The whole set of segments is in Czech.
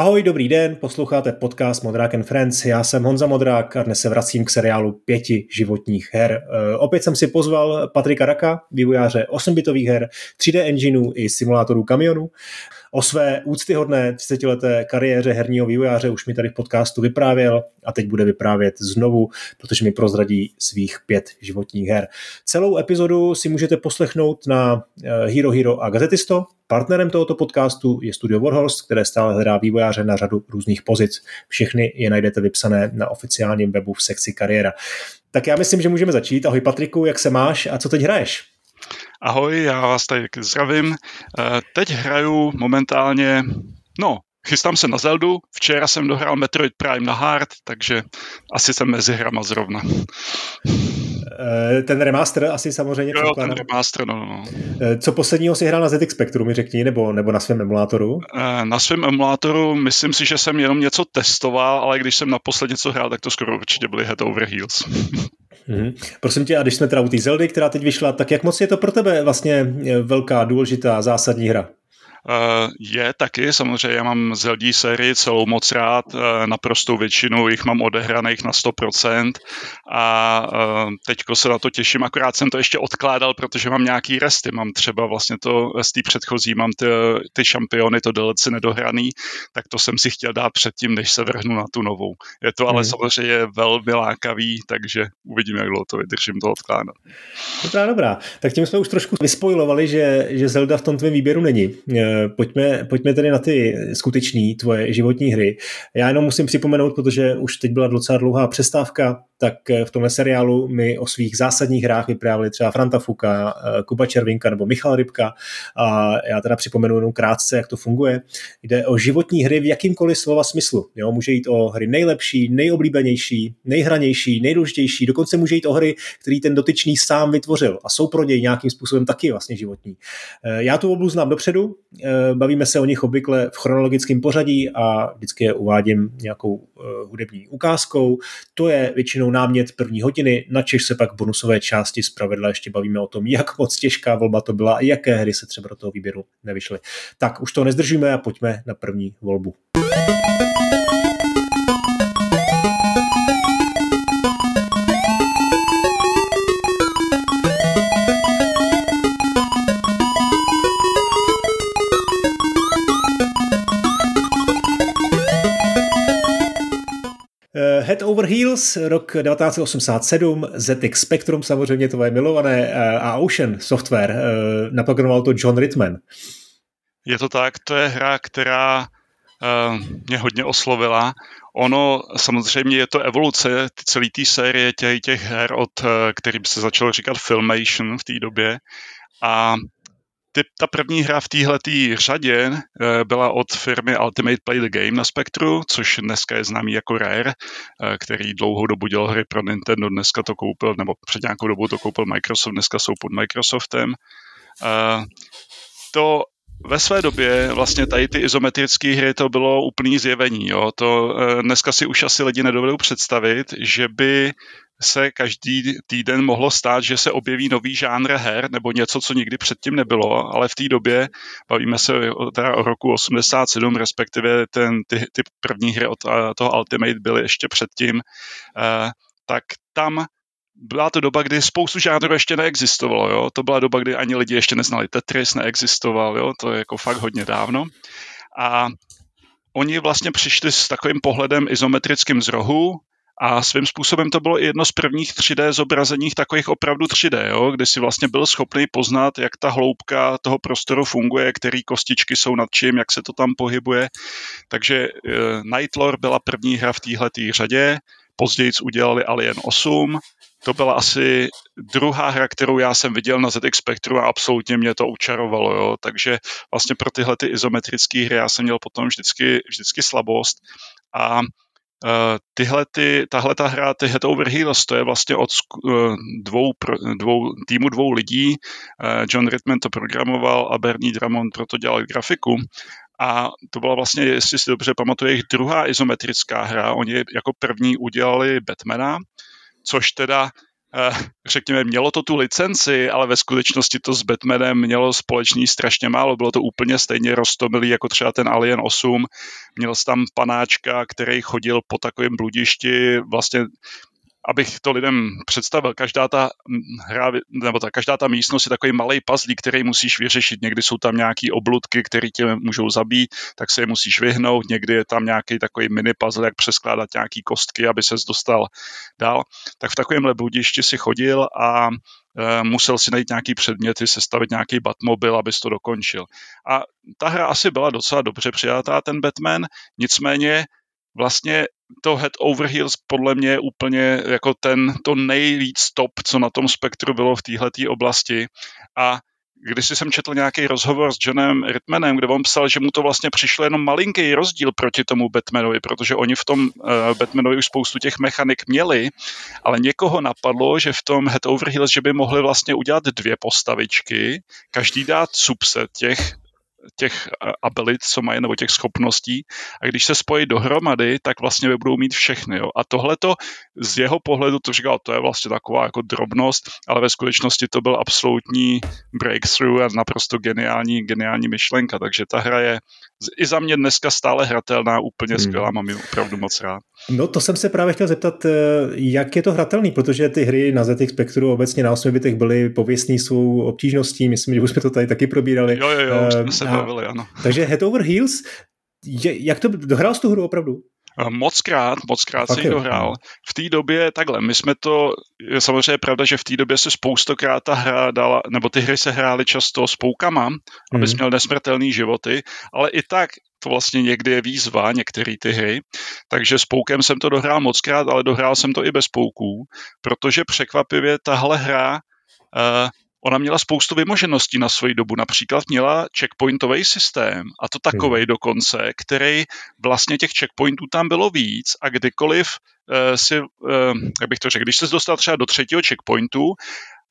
Ahoj, dobrý den, posloucháte podcast Modrák and Friends. Já jsem Honza Modrák a dnes se vracím k seriálu pěti životních her. E, opět jsem si pozval Patrika Raka, vývojáře 8-bitových her, 3D engineů i simulátorů kamionů. O své úctyhodné 30-leté kariéře herního vývojáře už mi tady v podcastu vyprávěl a teď bude vyprávět znovu, protože mi prozradí svých pět životních her. Celou epizodu si můžete poslechnout na eh, Hero Hero a Gazetisto. Partnerem tohoto podcastu je Studio Warhorse, které stále hledá vývojáře na řadu různých pozic. Všechny je najdete vypsané na oficiálním webu v sekci kariéra. Tak já myslím, že můžeme začít. Ahoj Patriku, jak se máš a co teď hraješ? Ahoj, já vás tady zdravím. Eh, teď hraju momentálně, no, chystám se na Zeldu. Včera jsem dohrál Metroid Prime na hard, takže asi jsem mezi hrama zrovna. Eh, ten remaster asi samozřejmě. Jo, ten remaster, no, no. Eh, co posledního si hrál na ZX Spectrum, mi řekni, nebo, nebo na svém emulátoru? Na svém emulátoru myslím si, že jsem jenom něco testoval, ale když jsem naposled něco hrál, tak to skoro určitě byly Head Over Heels. Mm-hmm. Prosím tě, a když jsme teda u té Zeldy, která teď vyšla, tak jak moc je to pro tebe vlastně velká, důležitá, zásadní hra? Eh, je taky, samozřejmě já mám Zeldí sérii celou moc rád, eh, naprostou většinu jich mám odehraných na 100% a eh, teďko se na to těším, akorát jsem to ještě odkládal, protože mám nějaký resty, mám třeba vlastně to z té předchozí, mám ty, ty šampiony, to DLC nedohraný, tak to jsem si chtěl dát předtím, než se vrhnu na tu novou. Je to ale hmm. samozřejmě velmi lákavý, takže uvidím, jak dlouho to vydržím to odkládat. Dobrá, dobrá. Tak tím jsme už trošku vyspojovali, že, že Zelda v tom tvém výběru není pojďme, pojďme tedy na ty skutečné tvoje životní hry. Já jenom musím připomenout, protože už teď byla docela dlouhá přestávka, tak eh, v tomhle seriálu mi o svých zásadních hrách vyprávěli třeba Franta Fuka, eh, Kuba Červinka nebo Michal Rybka a já teda připomenu jenom krátce, jak to funguje. Jde o životní hry v jakýmkoliv slova smyslu. Jo? Může jít o hry nejlepší, nejoblíbenější, nejhranější, nejdůležitější, dokonce může jít o hry, který ten dotyčný sám vytvořil a jsou pro něj nějakým způsobem taky vlastně životní. Eh, já tu oblu znám dopředu, bavíme se o nich obvykle v chronologickém pořadí a vždycky je uvádím nějakou hudební ukázkou. To je většinou námět první hodiny, na Češ se pak bonusové části zpravidla ještě bavíme o tom, jak moc těžká volba to byla a jaké hry se třeba do toho výběru nevyšly. Tak už to nezdržíme a pojďme na první volbu. Head Over Heels, rok 1987, ZX Spectrum samozřejmě tvoje milované eh, a Ocean Software, eh, naprogramoval to John Rittman. Je to tak, to je hra, která eh, mě hodně oslovila. Ono samozřejmě je to evoluce celé té série těch, těch her, od kterým se začalo říkat Filmation v té době. A ty, ta první hra v téhle řadě eh, byla od firmy Ultimate Play the Game na Spectru, což dneska je známý jako Rare, eh, který dlouhou dobu dělal hry pro Nintendo, dneska to koupil, nebo před nějakou dobou to koupil Microsoft, dneska jsou pod Microsoftem. Eh, to ve své době vlastně tady ty izometrické hry to bylo úplný zjevení. Jo? To dneska si už asi lidi nedovedou představit, že by se každý týden mohlo stát, že se objeví nový žánr her nebo něco, co nikdy předtím nebylo, ale v té době, bavíme se o, teda o roku 87, respektive ten, ty, ty první hry od toho Ultimate byly ještě předtím, eh, tak tam byla to doba, kdy spoustu žánrů ještě neexistovalo, jo? to byla doba, kdy ani lidi ještě neznali Tetris, neexistoval, jo? to je jako fakt hodně dávno. A oni vlastně přišli s takovým pohledem izometrickým z rohu, a svým způsobem to bylo i jedno z prvních 3D zobrazení takových opravdu 3D, jo, kde si vlastně byl schopný poznat, jak ta hloubka toho prostoru funguje, který kostičky jsou nad čím, jak se to tam pohybuje. Takže uh, Nightlore byla první hra v téhle řadě, později udělali Alien 8, to byla asi druhá hra, kterou já jsem viděl na ZX Spectru a absolutně mě to učarovalo, jo. takže vlastně pro tyhle ty izometrické hry já jsem měl potom vždycky, vždycky slabost a tyhle ty, tahle ta hra, ty Head Over Heels, to je vlastně od uh, dvou, dvou, týmu dvou lidí. Uh, John Rittman to programoval a Bernie Drummond proto dělal grafiku. A to byla vlastně, jestli si dobře pamatuje, jejich druhá izometrická hra. Oni jako první udělali Batmana, což teda Eh, řekněme, mělo to tu licenci, ale ve skutečnosti to s Batmanem mělo společný strašně málo. Bylo to úplně stejně roztomilý jako třeba ten Alien 8. Měl jsi tam panáčka, který chodil po takovém bludišti, vlastně abych to lidem představil, každá ta hra, nebo ta, každá ta místnost je takový malý puzzle, který musíš vyřešit. Někdy jsou tam nějaký obludky, které tě můžou zabít, tak se je musíš vyhnout. Někdy je tam nějaký takový mini puzzle, jak přeskládat nějaký kostky, aby ses dostal dál. Tak v takovémhle bludišti si chodil a e, musel si najít nějaký předměty, sestavit nějaký Batmobil, abys to dokončil. A ta hra asi byla docela dobře přijatá, ten Batman, nicméně vlastně to Head Over Heels podle mě je úplně jako ten, to nejvíc top, co na tom spektru bylo v této oblasti. A když jsem četl nějaký rozhovor s Johnem Rittmanem, kde on psal, že mu to vlastně přišlo jenom malinký rozdíl proti tomu Batmanovi, protože oni v tom uh, Batmanovi už spoustu těch mechanik měli, ale někoho napadlo, že v tom Head Over Heels, že by mohli vlastně udělat dvě postavičky, každý dát subset těch těch abilit, co mají, nebo těch schopností a když se spojí dohromady, tak vlastně budou mít všechny. Jo. A tohle to z jeho pohledu to říkal, to je vlastně taková jako drobnost, ale ve skutečnosti to byl absolutní breakthrough a naprosto geniální, geniální myšlenka, takže ta hra je i za mě dneska stále hratelná, úplně hmm. skvělá, mám ji opravdu moc rád. No to jsem se právě chtěl zeptat, eh, jak je to hratelný, protože ty hry na ZX Spectru obecně na 8 bitech byly pověstný svou obtížností, myslím, že už jsme to tady taky probírali. Jo, jo, jo, uh, jsme se bavili, ano. Takže Head Over Heels, jak to, dohrál jsi tu hru opravdu? Moc krát, moc krát si dohrál. V té době, takhle, my jsme to, je samozřejmě pravda, že v té době se spoustokrát ta hra dala, nebo ty hry se hrály často s poukama, mm. aby hmm. měl nesmrtelný životy, ale i tak to vlastně někdy je výzva, některé ty hry, takže s poukem jsem to dohrál moc krát, ale dohrál jsem to i bez pouků, protože překvapivě tahle hra uh, Ona měla spoustu vymožeností na svoji dobu. Například měla checkpointový systém, a to takovej hmm. dokonce, který vlastně těch checkpointů tam bylo víc a kdykoliv uh, si, uh, jak bych to řekl, když se dostal třeba do třetího checkpointu,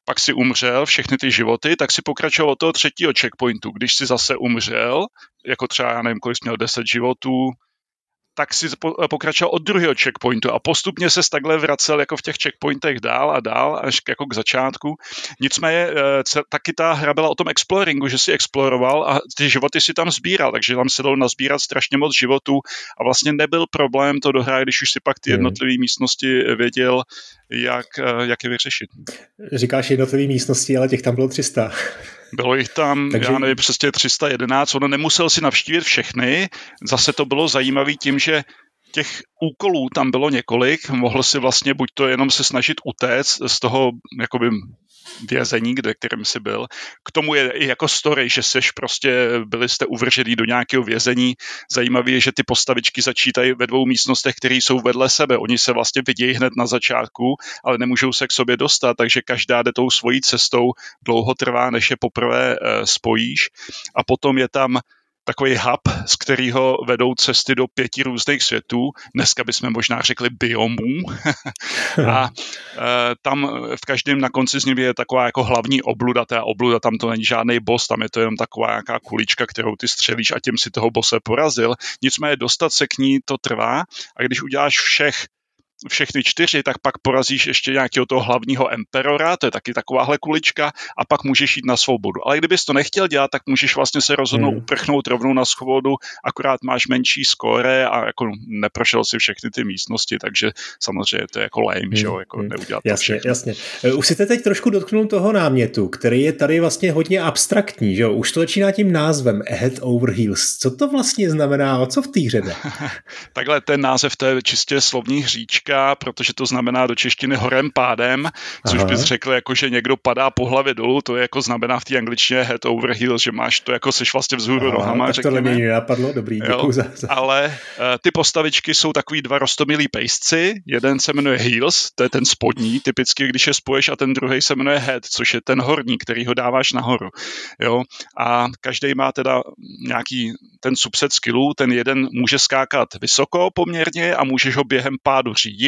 pak si umřel všechny ty životy, tak si pokračoval od toho třetího checkpointu. Když si zase umřel, jako třeba, já nevím, kolik jsi měl 10 životů, tak si pokračoval od druhého checkpointu a postupně se takhle vracel jako v těch checkpointech dál a dál až jako k začátku. Nicméně eh, taky ta hra byla o tom exploringu, že si exploroval a ty životy si tam sbíral, takže tam se dalo nazbírat strašně moc životů a vlastně nebyl problém to dohrát, když už si pak ty hmm. jednotlivé místnosti věděl, jak, eh, jak je vyřešit. Říkáš jednotlivé místnosti, ale těch tam bylo 300. Bylo jich tam, Takže... já nevím, přesně 311, on nemusel si navštívit všechny, zase to bylo zajímavé tím, že těch úkolů tam bylo několik, mohl si vlastně buď to jenom se snažit utéct z toho jakoby vězení, kde kterým jsi byl. K tomu je i jako story, že seš prostě, byli jste uvržený do nějakého vězení. Zajímavé je, že ty postavičky začítají ve dvou místnostech, které jsou vedle sebe. Oni se vlastně vidějí hned na začátku, ale nemůžou se k sobě dostat, takže každá jde tou svojí cestou. Dlouho trvá, než je poprvé eh, spojíš. A potom je tam takový hub, z kterého vedou cesty do pěti různých světů. Dneska bychom možná řekli biomů. a e, tam v každém na konci z nich je taková jako hlavní obluda. Ta obluda tam to není žádný boss, tam je to jenom taková nějaká kulička, kterou ty střelíš a tím si toho bose porazil. Nicméně dostat se k ní to trvá a když uděláš všech všechny čtyři, tak pak porazíš ještě nějakého toho hlavního emperora, to je taky takováhle kulička, a pak můžeš jít na svobodu. Ale kdybys to nechtěl dělat, tak můžeš vlastně se rozhodnout hmm. uprchnout rovnou na svobodu, akorát máš menší skóre a jako neprošel si všechny ty místnosti, takže samozřejmě to je jako lame, hmm. že jo, jako hmm. neudělat jasně, to všechno. Jasně, e, Už si teď trošku dotknul toho námětu, který je tady vlastně hodně abstraktní, že jo? Už to začíná tím názvem Head Over Heels. Co to vlastně znamená? O co v té hře Takhle ten název, to je čistě slovní hříčka, říká, protože to znamená do češtiny horem pádem, což Aha. bys řekl, jako že někdo padá po hlavě dolů, to je jako znamená v té angličtině head over heel, že máš to jako seš vlastně vzhůru nohama, tak řekněme. to mě napadlo, dobrý, děkuji za, za... Ale uh, ty postavičky jsou takový dva rostomilí pejsci, jeden se jmenuje heels, to je ten spodní, typicky když je spoješ, a ten druhý se jmenuje head, což je ten horní, který ho dáváš nahoru. Jo? A každý má teda nějaký ten subset skillů, ten jeden může skákat vysoko poměrně a můžeš ho během pádu řídit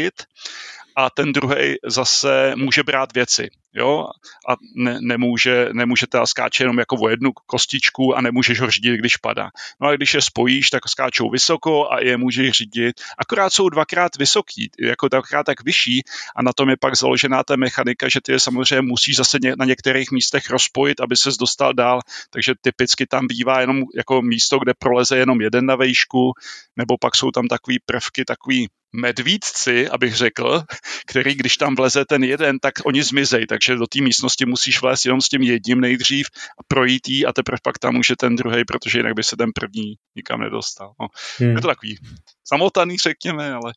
a ten druhý zase může brát věci. Jo, a ne, nemůže, nemůže teda skáče jenom jako o jednu kostičku a nemůžeš ho řídit, když padá. No a když je spojíš, tak skáčou vysoko a je můžeš řídit. Akorát jsou dvakrát vysoký, jako dvakrát tak vyšší a na tom je pak založená ta mechanika, že ty je samozřejmě musíš zase na některých místech rozpojit, aby ses dostal dál, takže typicky tam bývá jenom jako místo, kde proleze jenom jeden na vejšku, nebo pak jsou tam takový prvky, takový medvídci, abych řekl, který když tam vleze ten jeden, tak oni zmizej, takže do té místnosti musíš vlézt jenom s tím jedním nejdřív a projít jí a teprve pak tam může ten druhý, protože jinak by se ten první nikam nedostal. No. Hmm. Je to takový samotaný, řekněme, ale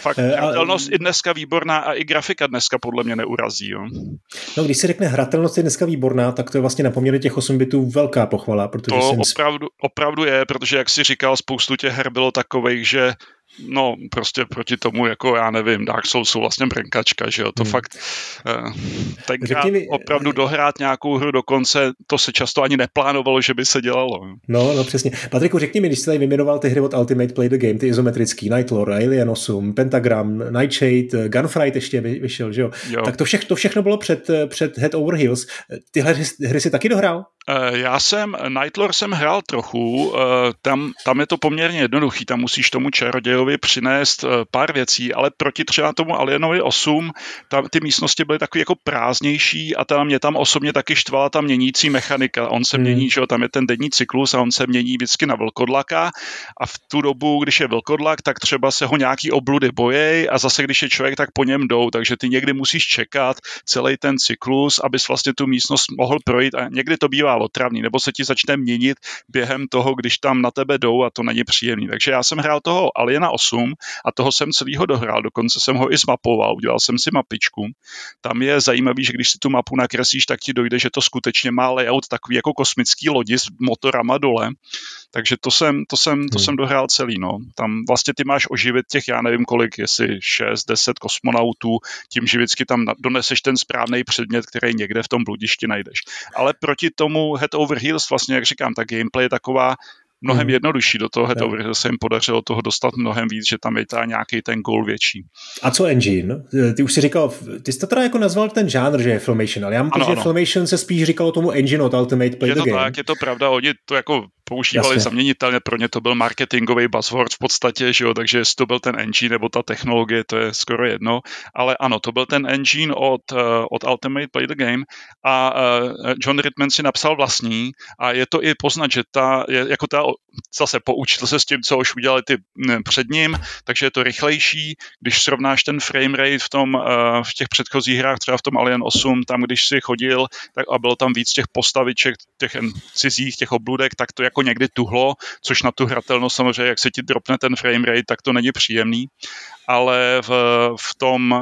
fakt e, hratelnost i dneska výborná a i grafika dneska podle mě neurazí. Jo. No, když se řekne hratelnost je dneska výborná, tak to je vlastně na poměry těch 8 bitů velká pochvala. Protože to jsem... opravdu, opravdu je, protože jak si říkal, spoustu těch her bylo takových, že no prostě proti tomu, jako já nevím, Dark Souls jsou vlastně brnkačka, že jo, to hmm. fakt uh, tenkrát mi, opravdu dohrát nějakou hru do konce, to se často ani neplánovalo, že by se dělalo. No, no přesně. Patriku, řekni mi, když jsi tady vyjmenoval ty hry od Ultimate Play the Game, ty izometrický, Night Lord, Alien 8, Pentagram, Nightshade, Gunfight ještě vyšel, že jo? jo. Tak to, vše, to všechno bylo před, před Head Over Heels. Tyhle hry, hry si taky dohrál? Uh, já jsem, Nightlore jsem hrál trochu, uh, tam, tam je to poměrně jednoduchý, tam musíš tomu čarodějovi přinést uh, pár věcí, ale proti třeba tomu Alienovi 8, tam ty místnosti byly takový jako prázdnější a tam mě tam osobně taky štvala ta měnící mechanika. On se hmm. mění, že jo, tam je ten denní cyklus a on se mění vždycky na vlkodlaka a v tu dobu, když je vlkodlak, tak třeba se ho nějaký obludy bojej a zase když je člověk, tak po něm jdou, takže ty někdy musíš čekat celý ten cyklus, abys vlastně tu místnost mohl projít a někdy to bývá otravný, nebo se ti začne měnit během toho, když tam na tebe jdou a to není příjemný. Takže já jsem hrál toho Aliena 8 a toho jsem celýho dohrál, dokonce jsem ho i zmapoval, udělal jsem si mapičku. Tam je zajímavý, že když si tu mapu nakreslíš, tak ti dojde, že to skutečně má layout takový jako kosmický lodi s motorama dole, takže to jsem, to jsem, to hmm. jsem dohrál celý, no. Tam vlastně ty máš oživit těch, já nevím kolik, jestli 6, 10 kosmonautů, tím, že vždycky tam doneseš ten správný předmět, který někde v tom bludišti najdeš. Ale proti tomu Head Over Heels, vlastně, jak říkám, ta gameplay je taková, mnohem hmm. jednodušší. Do toho Head se jim podařilo toho dostat mnohem víc, že tam je ta nějaký ten goal větší. A co engine? Ty už si říkal, ty jsi to teda jako nazval ten žánr, že je Filmation, ale já mám že Filmation se spíš říkalo tomu engine od Ultimate Play je to the Game. tak, je to pravda, oni to jako používali Jasně. zaměnitelně, pro ně to byl marketingový buzzword v podstatě, že jo, takže jestli to byl ten engine nebo ta technologie, to je skoro jedno, ale ano, to byl ten engine od, uh, od Ultimate Play the Game a uh, John Ritman si napsal vlastní a je to i poznat, že ta, je, jako ta zase poučil se s tím, co už udělali ty před ním, takže je to rychlejší, když srovnáš ten frame rate v, tom, uh, v těch předchozích hrách, třeba v tom Alien 8, tam když si chodil tak a bylo tam víc těch postaviček, těch cizích, těch obludek, tak to jako někdy tuhlo, což na tu hratelnost samozřejmě, jak se ti dropne ten frame rate, tak to není příjemný ale v, v tom uh,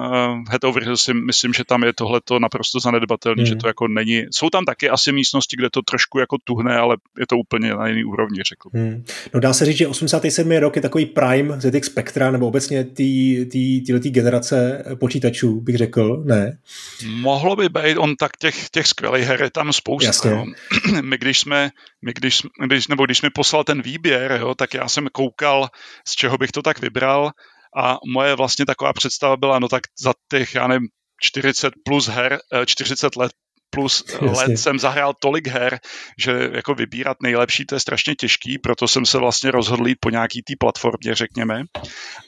Head Over Hill si myslím, že tam je tohleto naprosto zanedbatelné, hmm. že to jako není. Jsou tam taky asi místnosti, kde to trošku jako tuhne, ale je to úplně na jiný úrovni, řekl. Hmm. No dá se říct, že 87. rok je takový prime ZX Spectra, nebo obecně tý generace počítačů, bych řekl, ne? Mohlo by být, on tak těch, těch skvělých her je tam spousta. Jasně. Jo. My když jsme, my když, když, nebo když mi poslal ten výběr, jo, tak já jsem koukal, z čeho bych to tak vybral a moje vlastně taková představa byla, no tak za těch, já nevím, 40 plus her, 40 eh, let plus Jasně. let jsem zahrál tolik her, že jako vybírat nejlepší, to je strašně těžký, proto jsem se vlastně rozhodl jít po nějaký té platformě, řekněme.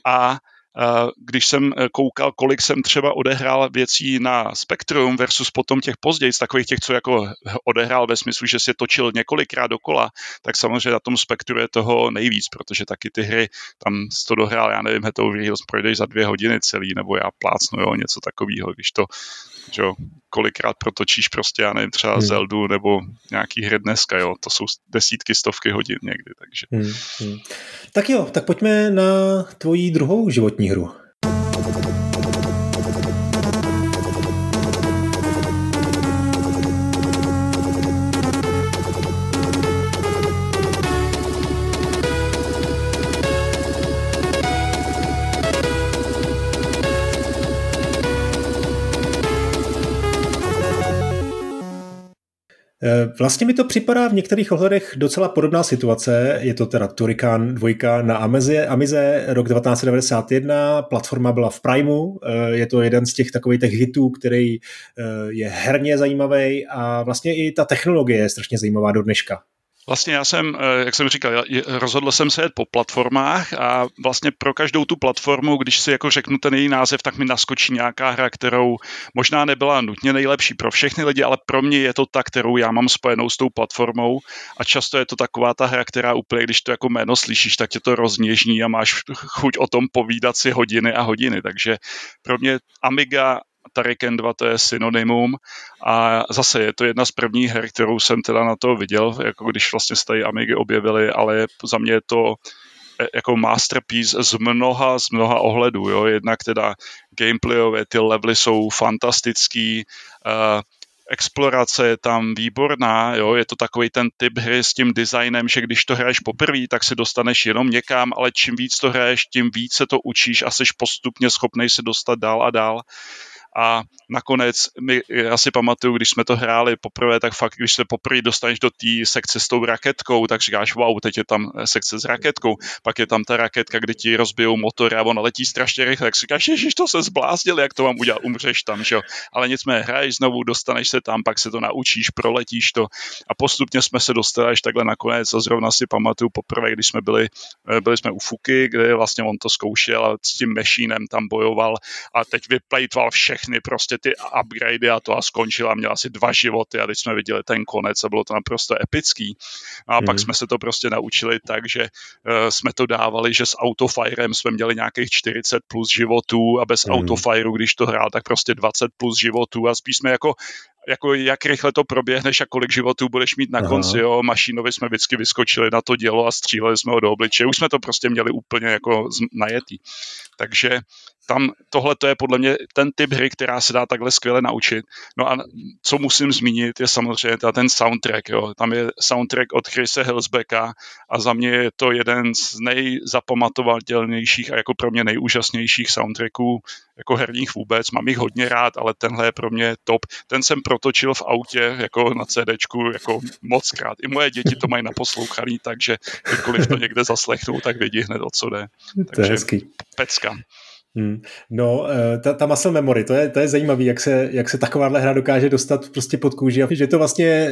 A když jsem eh, koukal, kolik jsem třeba odehrál věcí na Spectrum versus potom těch později, z takových těch, co jako odehrál ve smyslu, že si točil několikrát dokola, tak samozřejmě na tom Spectru je toho nejvíc, protože taky ty hry, tam to dohrál, já nevím, to Heroes projdeš za dvě hodiny celý, nebo já plácnu, jo, něco takového, když to že jo, kolikrát protočíš prostě, já nevím, třeba hmm. Zeldu nebo nějaký hry dneska, jo, to jsou desítky, stovky hodin někdy, takže. Hmm. Hmm. Tak jo, tak pojďme na tvoji druhou životní hru. Vlastně mi to připadá v některých ohledech docela podobná situace. Je to teda Turrican 2 na Amize, Amize rok 1991, platforma byla v Primeu, eh, je to jeden z těch takových těch hitů, který eh, je herně zajímavý a vlastně i ta technologie je strašně zajímavá do dneška. Vlastně já jsem, eh, jak jsem říkal, rozhodl jsem se jet po platformách a vlastně pro každou tu platformu, když si jako řeknu ten její název, tak mi naskočí nějaká hra, kterou možná nebyla nutně nejlepší pro všechny lidi, ale pro mě je to ta, kterou já mám spojenou s tou platformou. A často je to taková ta hra, která úplně, když to jako jméno slyšíš, tak tě to rozněžní a máš chuť o tom povídat si hodiny a hodiny, takže pro mě Amiga Tariken 2 to je synonymum. A zase je to jedna z prvních her, kterou jsem teda na to viděl, jako když vlastně se tady Amigy objevily, ale za mě je to e, jako masterpiece z mnoha, z mnoha ohledů, jo, jednak teda gameplayové, ty levely jsou fantastický, uh, explorace je tam výborná, jo, je to takový ten typ hry s tím designem, že když to hraješ poprvé, tak si dostaneš jenom někam, ale čím víc to hraješ, tím víc se to učíš a jsi postupně schopný se dostat dál a dál a nakonec, my, já si pamatuju, když jsme to hráli poprvé, tak fakt, když se poprvé dostaneš do té sekce s tou raketkou, tak říkáš, wow, teď je tam sekce s raketkou, pak je tam ta raketka, kde ti rozbijou motor a ona letí strašně rychle, tak si říkáš, ježiš, to se zbláznil, jak to mám udělat, umřeš tam, že jo. Ale nicméně hraješ znovu, dostaneš se tam, pak se to naučíš, proletíš to. A postupně jsme se dostali až takhle nakonec a zrovna si pamatuju poprvé, když jsme byli, eh, byli jsme u Fuky, kde vlastně on to zkoušel a s tím mešínem tam bojoval. A teď vyplejtval všechny všechny prostě ty upgradey a to a skončila, měla asi dva životy a teď jsme viděli ten konec a bylo to naprosto epický. No a mm. pak mhm. jsme se to prostě naučili tak, že uh, jsme to dávali, že s autofirem jsme měli nějakých 40 plus životů a bez mm. autofireu, když to hrál, tak prostě 20 plus životů a spíš jsme jako jako jak rychle to proběhneš a kolik životů budeš mít na Aha. konci, jo, mašínovi jsme vždycky vyskočili na to dělo a stříleli jsme ho do obličeje, už jsme to prostě měli úplně jako najetý. Takže tam tohle to je podle mě ten typ hry, která se dá takhle skvěle naučit. No a co musím zmínit, je samozřejmě ten soundtrack. Jo. Tam je soundtrack od Chrise Hillsbecka a za mě je to jeden z nejzapamatovatelnějších a jako pro mě nejúžasnějších soundtracků jako herních vůbec. Mám jich hodně rád, ale tenhle je pro mě top. Ten jsem protočil v autě jako na CDčku jako moc krát. I moje děti to mají naposlouchaný, takže kdykoliv to někde zaslechnou, tak vědí hned, o co jde. Takže to je hezký. pecka. Hmm. No, eh, ta, ta muscle memory, to je, to je zajímavé, jak se, jak se takováhle hra dokáže dostat prostě pod kůži a že to vlastně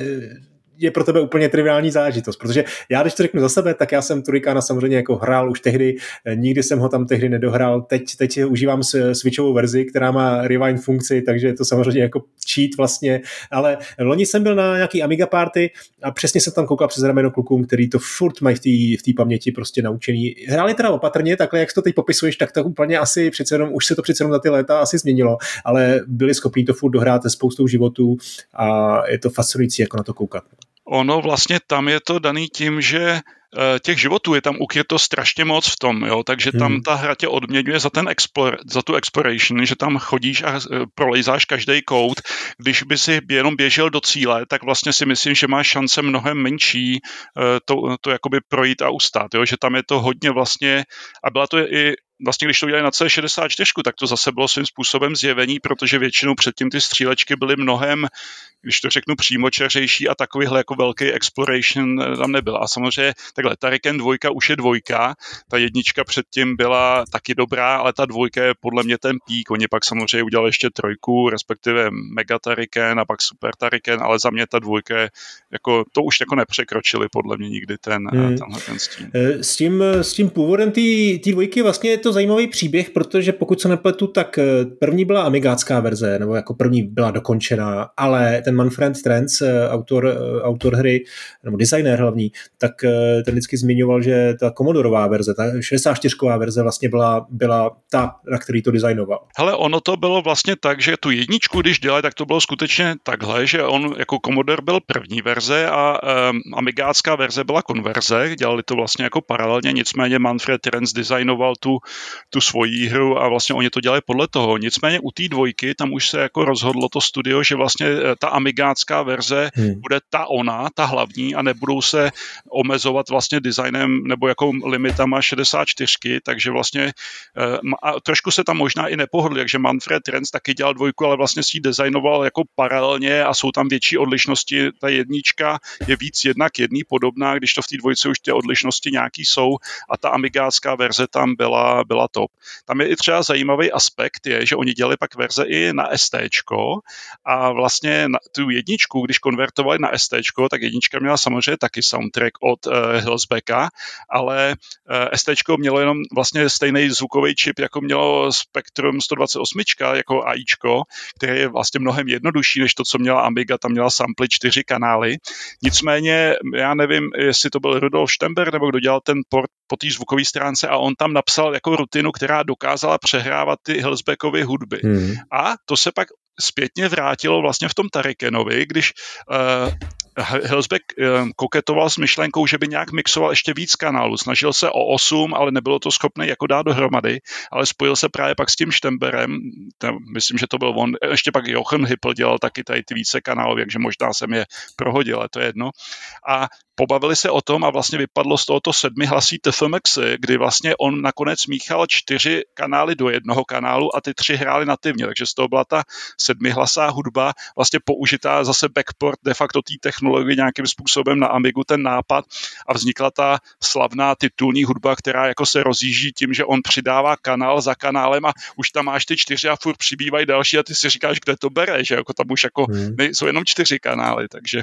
je pro tebe úplně triviální zážitost, protože já, když to řeknu za sebe, tak já jsem Turikána samozřejmě jako hrál už tehdy, eh, nikdy jsem ho tam tehdy nedohrál, teď, teď užívám switchovou verzi, která má rewind funkci, takže je to samozřejmě jako cheat vlastně, ale loni jsem byl na nějaký Amiga party a přesně jsem tam koukal přes rameno klukům, který to furt mají v té paměti prostě naučený. Hráli teda opatrně, takhle jak to teď popisuješ, tak to úplně asi přece jenom, už se to přece jenom za ty léta asi změnilo, ale byli schopni to furt dohrát se spoustou životů a je to fascinující jako na to koukat. Ono vlastně tam je to daný tím, že eh, těch životů je tam ukryto strašně moc v tom, jo, takže tam hmm. ta hra tě odměňuje za, ten explore, za tu exploration, že tam chodíš a eh, prolejzáš každý kout. Když by si jenom běžel do cíle, tak vlastně si myslím, že máš šance mnohem menší eh, to, to jakoby projít a ustát, jo, že tam je to hodně vlastně, a byla to i vlastně když to udělali na C64, tak to zase bylo svým způsobem zjevení, protože většinou předtím ty střílečky byly mnohem když to řeknu přímočařejší a takovýhle jako velký exploration eh, tam nebyl. A samozřejmě takhle, ta Riken dvojka už je dvojka, ta jednička předtím byla taky dobrá, ale ta dvojka je podle mě ten pík. Oni pak samozřejmě udělali ještě trojku, respektive Mega Tariken a pak Super Tariken, ale za mě ta dvojka je jako, to už jako nepřekročili podle mě nikdy ten, eh, hmm. tenhle ten stín. Eh, s tím, s tím původem té dvojky vlastně to zajímavý příběh, protože pokud se nepletu, tak první byla amigácká verze, nebo jako první byla dokončená, ale ten Manfred Trenz, eh, autor, eh, autor hry, nebo designer hlavní, tak eh, ten vždycky zmiňoval, že ta Commodorová verze, ta 64 verze vlastně byla, byla ta, na který to designoval. Hele, ono to bylo vlastně tak, že tu jedničku, když dělali, tak to bylo skutečně takhle, že on jako Commodore byl první verze a um, amigácká verze byla konverze, dělali to vlastně jako paralelně, nicméně Manfred Trenz designoval tu, tu svoji hru a vlastně oni to dělali podle toho. Nicméně u té dvojky tam už se jako rozhodlo to studio, že vlastně ta amigácká verze hmm. bude ta ona, ta hlavní a nebudou se omezovat vlastně designem nebo jakou limitama 64, takže vlastně eh, a trošku se tam možná i nepohodli, takže Manfred Renz taky dělal dvojku, ale vlastně si ji designoval jako paralelně a jsou tam větší odlišnosti. Ta jednička je víc jednak jedný podobná, když to v té dvojce už ty odlišnosti nějaký jsou a ta amigácká verze tam byla, byla top. Tam je i třeba zajímavý aspekt, je, že oni dělali pak verze i na ST a vlastně na tu jedničku, když konvertovali na ST, tak jednička měla samozřejmě taky soundtrack od uh, Hillsbecka, ale uh, ST mělo jenom vlastně stejný zvukový čip, jako mělo Spectrum 128, jako AIčko, který je vlastně mnohem jednodušší než to, co měla Amiga, tam měla samply čtyři kanály. Nicméně, já nevím, jestli to byl Rudolf Stember, nebo kdo dělal ten port po té zvukové stránce a on tam napsal jako rutinu, která dokázala přehrávat ty Hillsbeckovy hudby. Hmm. A to se pak zpětně vrátilo vlastně v tom Tarikenovi, když uh, Hillsbeck uh, koketoval s myšlenkou, že by nějak mixoval ještě víc kanálů. Snažil se o 8, ale nebylo to schopné jako dát dohromady, ale spojil se právě pak s tím Štemberem, tam, myslím, že to byl on, ještě pak Jochen Hippel dělal taky tady ty více kanálů, takže možná jsem je prohodil, ale to je jedno. A pobavili se o tom a vlastně vypadlo z tohoto sedmi hlasí TFMX, kdy vlastně on nakonec míchal čtyři kanály do jednoho kanálu a ty tři hrály nativně, takže z toho byla ta sedmihlasá hudba, vlastně použitá zase backport de facto té technologie nějakým způsobem na Amigu ten nápad a vznikla ta slavná titulní hudba, která jako se rozjíždí tím, že on přidává kanál za kanálem a už tam máš ty čtyři a furt přibývají další a ty si říkáš, kde to bere, že jako tam už jako hmm. jsou jenom čtyři kanály, takže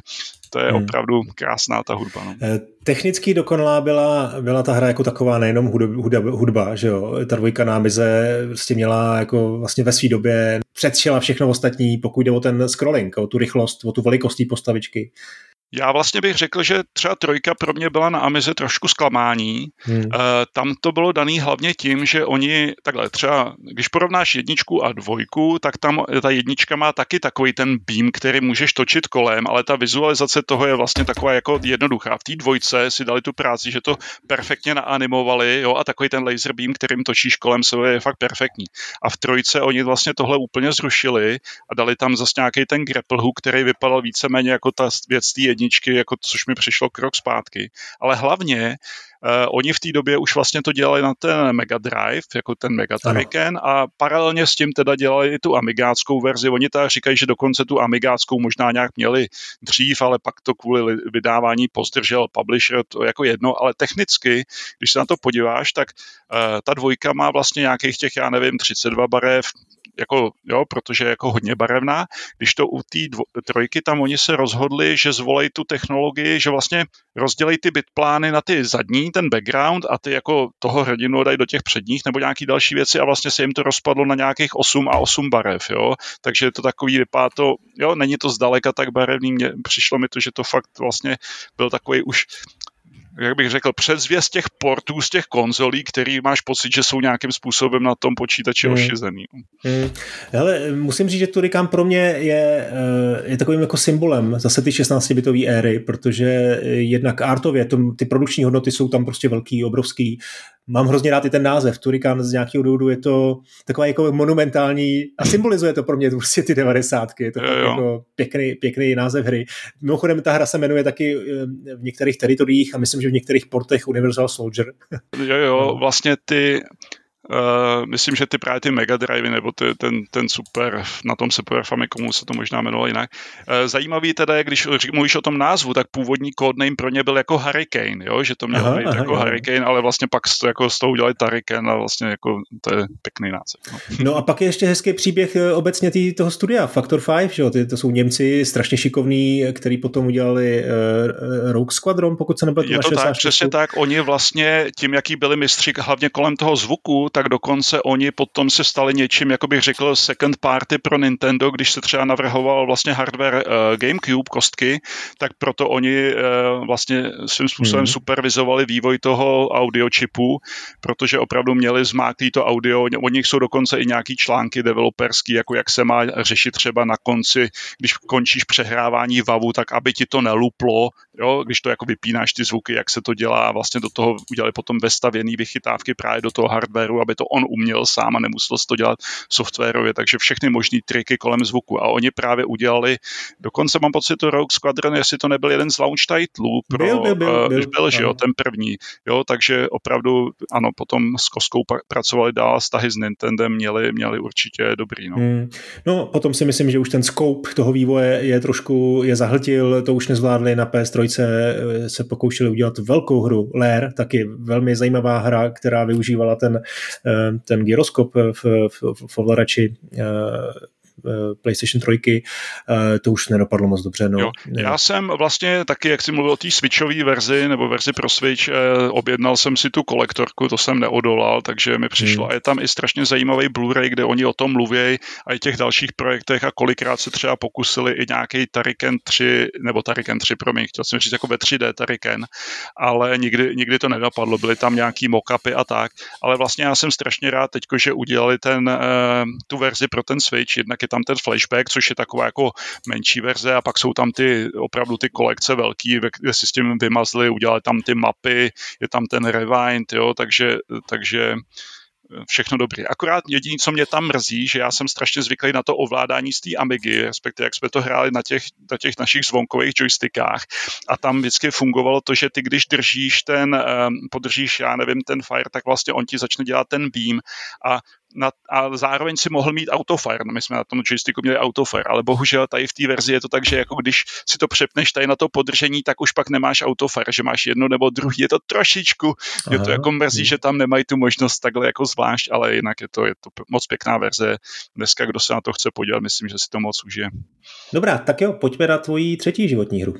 to je hmm. opravdu krásná ta hudba. No. Eh, technicky dokonalá byla, byla ta hra jako taková, nejenom hudba, hudba, že jo. Ta dvojka námize prostě měla jako vlastně ve své době předšila všechno ostatní, pokud jde o ten scrolling, o tu rychlost, o tu velikost té postavičky. Já vlastně bych řekl, že třeba trojka pro mě byla na Amize trošku zklamání. Hmm. E, tam to bylo daný hlavně tím, že oni, takhle třeba, když porovnáš jedničku a dvojku, tak tam ta jednička má taky takový ten beam, který můžeš točit kolem, ale ta vizualizace toho je vlastně taková jako jednoduchá. V té dvojce si dali tu práci, že to perfektně naanimovali, jo, a takový ten laser beam, kterým točíš kolem sebe, je fakt perfektní. A v trojce oni vlastně tohle úplně zrušili a dali tam zase nějaký ten grapple hook, který vypadal víceméně jako ta věc té jedničky, jako, což mi přišlo krok zpátky. Ale hlavně Uh, oni v té době už vlastně to dělali na ten Mega Drive, jako ten Mega Tariken a paralelně s tím teda dělali i tu amigáckou verzi. Oni teda říkají, že dokonce tu amigáckou možná nějak měli dřív, ale pak to kvůli vydávání pozdržel publisher, to jako jedno, ale technicky, když se na to podíváš, tak uh, ta dvojka má vlastně nějakých těch, já nevím, 32 barev, jako, jo, protože je jako hodně barevná. Když to u té trojky tam oni se rozhodli, že zvolej tu technologii, že vlastně rozdělej ty bitplány na ty zadní, ten background a ty jako toho hrdinu dají do těch předních nebo nějaký další věci a vlastně se jim to rozpadlo na nějakých 8 a 8 barev, jo. Takže je to takový, vypadá to, jo, není to zdaleka tak barevný, Mně přišlo mi to, že to fakt vlastně byl takový už jak bych řekl, předzvěst těch portů z těch konzolí, který máš pocit, že jsou nějakým způsobem na tom počítači hmm. ošizený. Hmm. Hele, musím říct, že Turikam pro mě je, eh, je takovým jako symbolem zase ty 16-bitové éry, protože jednak artově to, ty produkční hodnoty jsou tam prostě velký, obrovský mám hrozně rád i ten název. Turikán z nějakého důvodu je to taková jako monumentální a symbolizuje to pro mě prostě ty devadesátky. Je to jo, jo. jako pěkný, pěkný název hry. Mimochodem ta hra se jmenuje taky eh, v některých teritoriích a myslím, že v některých portech Universal Soldier. Jo, jo, vlastně ty Uh, myslím, že ty právě ty Mega Drive nebo ty, ten, ten super, na tom Super Famicomu se to možná jmenovalo jinak. Uh, zajímavý teda je, když mluvíš o tom názvu, tak původní codename pro ně byl jako Hurricane, jo? že to mělo aha, být aha, jako aha. Hurricane, ale vlastně pak to, jako z toho udělali Tariken a vlastně jako to je pěkný název. No. no a pak je ještě hezký příběh eh, obecně tý, toho studia, Factor 5, že jo? Ty, to jsou Němci strašně šikovní, který potom udělali uh, Rogue Squadron, pokud se nebyl Je to tak, přesně tak, oni vlastně tím, jaký byli mistři hlavně kolem toho zvuku, tak dokonce oni potom se stali něčím, jako bych řekl, second party pro Nintendo, když se třeba navrhoval vlastně hardware uh, GameCube kostky, tak proto oni uh, vlastně svým způsobem hmm. supervizovali vývoj toho audiočipu, protože opravdu měli zmáklý to audio, od nich jsou dokonce i nějaký články developerský, jako jak se má řešit třeba na konci, když končíš přehrávání VAVu, tak aby ti to neluplo, jo, když to jako vypínáš ty zvuky, jak se to dělá, vlastně do toho udělali potom vestavěný vychytávky právě do toho hardwareu, aby to on uměl sám a nemusel to dělat softwarově, takže všechny možné triky kolem zvuku a oni právě udělali, dokonce mám pocit, to Rogue Squadron, jestli to nebyl jeden z launch titulů pro, byl, byl, byl, uh, byl, byl že jo, ten první, jo, takže opravdu, ano, potom s Koskou pracovali dál, vztahy s Nintendem měli, měli určitě dobrý, no. Hmm. No, potom si myslím, že už ten scope toho vývoje je trošku, je zahltil, to už nezvládli na PS3, eh, se pokoušeli udělat velkou hru, Lair, taky velmi zajímavá hra, která využívala ten, eh, ten gyroskop v, v, v ovladači eh, Eh, PlayStation 3, eh, to už nedopadlo moc dobře. No. Jo. Já jsem vlastně taky, jak jsi mluvil o té switchové verzi nebo verzi pro Switch, eh, objednal jsem si tu kolektorku, to jsem neodolal, takže mi přišlo. Hmm. A je tam i strašně zajímavý Blu-ray, kde oni o tom mluví a i těch dalších projektech a kolikrát se třeba pokusili i nějaký Tariken 3, nebo Tariken 3, promiň, chtěl jsem říct jako ve 3D Tariken, ale nikdy, nikdy to nedopadlo, byly tam nějaký mockupy a tak, ale vlastně já jsem strašně rád teď, že udělali ten, tu verzi pro ten Switch, jednak je tam ten flashback, což je taková jako menší verze a pak jsou tam ty opravdu ty kolekce velký, kde si s tím vymazli, udělali tam ty mapy, je tam ten rewind, jo, takže, takže všechno dobrý. Akorát jediné, co mě tam mrzí, že já jsem strašně zvyklý na to ovládání z té Amigy, respektive jak jsme to hráli na těch, na těch našich zvonkových joystickách a tam vždycky fungovalo to, že ty když držíš ten, um, podržíš, já nevím, ten fire, tak vlastně on ti začne dělat ten beam a na, a zároveň si mohl mít autofire. No my jsme na tom joysticku měli autofire, ale bohužel tady v té verzi je to tak, že jako když si to přepneš tady na to podržení, tak už pak nemáš autofire, že máš jedno nebo druhý. Je to trošičku, Aha. je to jako mrzí, že tam nemají tu možnost takhle jako zvlášť, ale jinak je to, je to moc pěkná verze. Dneska, kdo se na to chce podívat, myslím, že si to moc užije. Dobrá, tak jo, pojďme na tvoji třetí životní hru.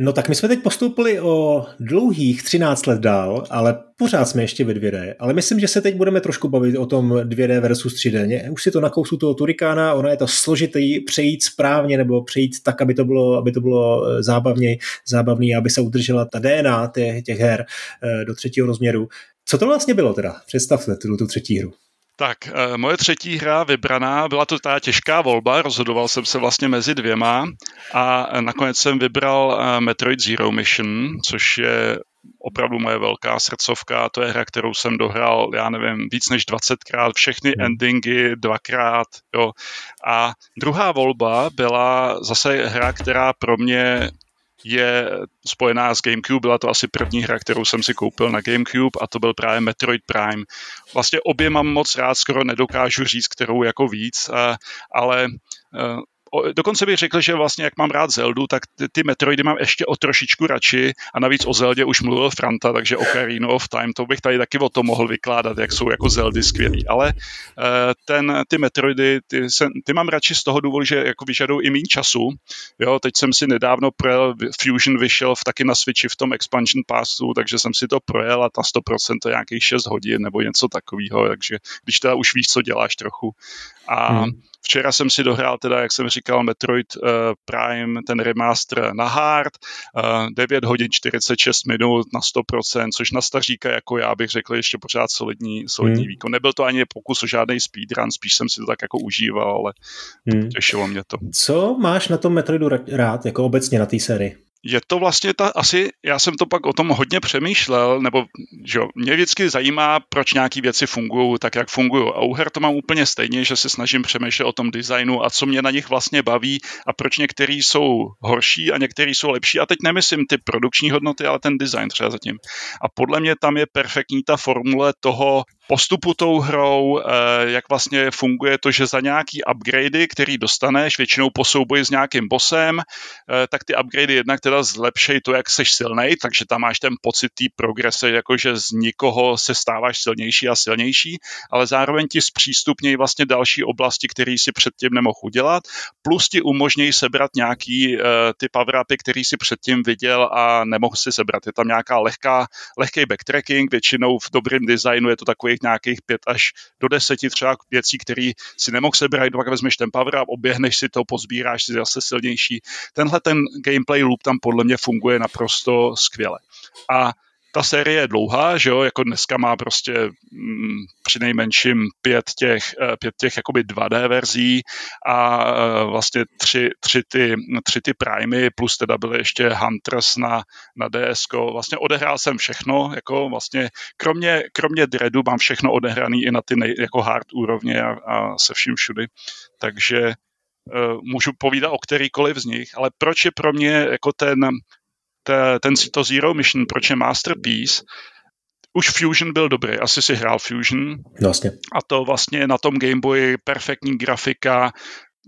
No tak my jsme teď postoupili o dlouhých 13 let dál, ale pořád jsme ještě ve 2D. Ale myslím, že se teď budeme trošku bavit o tom 2D versus 3D. Už si to nakousu toho Turikána, ono je to složitý přejít správně nebo přejít tak, aby to bylo, aby to bylo eh, zábavně, zábavný, aby se udržela ta DNA těch, těch her eh, do třetího rozměru. Co to vlastně bylo teda? Představte tu třetí hru. Tak, eh, moje třetí hra vybraná, byla to ta těžká volba, rozhodoval jsem se vlastně mezi dvěma a nakonec jsem vybral eh, Metroid Zero Mission, což je opravdu moje velká srdcovka. To je hra, kterou jsem dohrál, já nevím, víc než 20krát, všechny hmm. endingy dvakrát. Jo. A druhá volba byla zase hra, která pro mě je spojená s GameCube. Byla to asi první hra, kterou jsem si koupil na GameCube a to byl právě Metroid Prime. Vlastně obě mám moc rád, skoro nedokážu říct, kterou jako víc, ale dokonce bych řekl, že vlastně jak mám rád Zeldu, tak ty, ty Metroidy mám ještě o trošičku radši a navíc o Zeldě už mluvil Franta, takže Ocarina of Time, to bych tady taky o tom mohl vykládat, jak jsou jako Zeldy skvělý, ale eh, ten, ty Metroidy, ty, se, ty mám radši z toho důvodu, že jako vyžadují i méně času, jo, teď jsem si nedávno projel, Fusion vyšel v, taky na Switchi v tom expansion passu, takže jsem si to projel a ta 100% to je nějakých 6 hodin nebo něco takového, takže když teda už víš, co děláš trochu. A hmm Včera jsem si dohrál teda, jak jsem říkal, Metroid uh, Prime, ten remaster na hard, uh, eh, 9 hodin 46 minut na 100%, což na staříka jako já bych řekl ještě pořád solidní, solidní hmm. výkon. Nebyl to ani pokus o žádný speedrun, spíš jsem si to tak jako užíval, ale hmm. těšilo mě to. Co máš na tom Metroidu rád, jako obecně na té sérii? Je to vlastně ta, asi, já jsem to pak o tom hodně přemýšlel, nebo že mě vždycky zajímá, proč nějaké věci fungují tak, jak fungují. A u her to mám úplně stejně, že se snažím přemýšlet o tom designu a co mě na nich vlastně baví a proč některý jsou horší a některý jsou lepší. A teď nemyslím ty produkční hodnoty, ale ten design třeba zatím. A podle mě tam je perfektní ta formule toho, postupu tou hrou, eh, jak vlastně funguje to, že za nějaký upgradey, který dostaneš, většinou po souboji s nějakým bossem, eh, tak ty upgradey jednak teda zlepšej to, jak seš silnej, takže tam máš ten pocit té progrese, jakože z nikoho se stáváš silnější a silnější, ale zároveň ti zpřístupnějí vlastně další oblasti, které si předtím nemohl udělat, plus ti umožnějí sebrat nějaký uh, ty power upy, který si předtím viděl a nemohl si sebrat. Je tam nějaká lehká, lehký backtracking, většinou v dobrém designu je to takový těch nějakých pět až do deseti třeba věcí, které si nemohl sebrat, pak vezmeš ten power a oběhneš si to, pozbíráš si zase silnější. Tenhle ten gameplay loop tam podle mě funguje naprosto skvěle. A ta série je dlouhá, že jo, jako dneska má prostě mm, při nejmenším pět těch, eh, pět těch jakoby 2D verzí a eh, vlastně tři, tři, ty, tři ty Primy plus teda byly ještě Hunters na, na DS. Vlastně odehrál jsem všechno, jako vlastně kromě, kromě Dreadu mám všechno odehraný i na ty nej, jako hard úrovně a, a se vším všudy. Takže uh, můžu povídat o kterýkoliv z nich, ale proč je pro mě jako ten ten, to Zero Mission, proč je Masterpiece, už Fusion byl dobrý, asi si hrál Fusion. Vlastně. A to vlastně na tom Game Boyi perfektní grafika,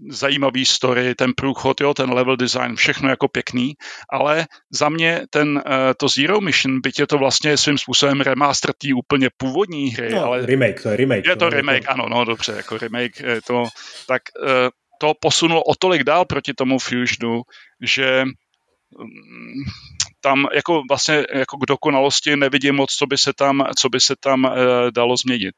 zajímavý story, ten průchod, jo, ten level design, všechno jako pěkný, ale za mě ten, eh, to Zero Mission, byť je to vlastně svým způsobem remaster té úplně původní hry, no, ale... remake, to je remake. Je to no, remake, to... ano, no dobře, jako remake, to, tak eh, to posunulo o tolik dál proti tomu Fusionu, že tam jako vlastně jako k dokonalosti nevidím moc, co by se tam, co by se tam uh, dalo změnit.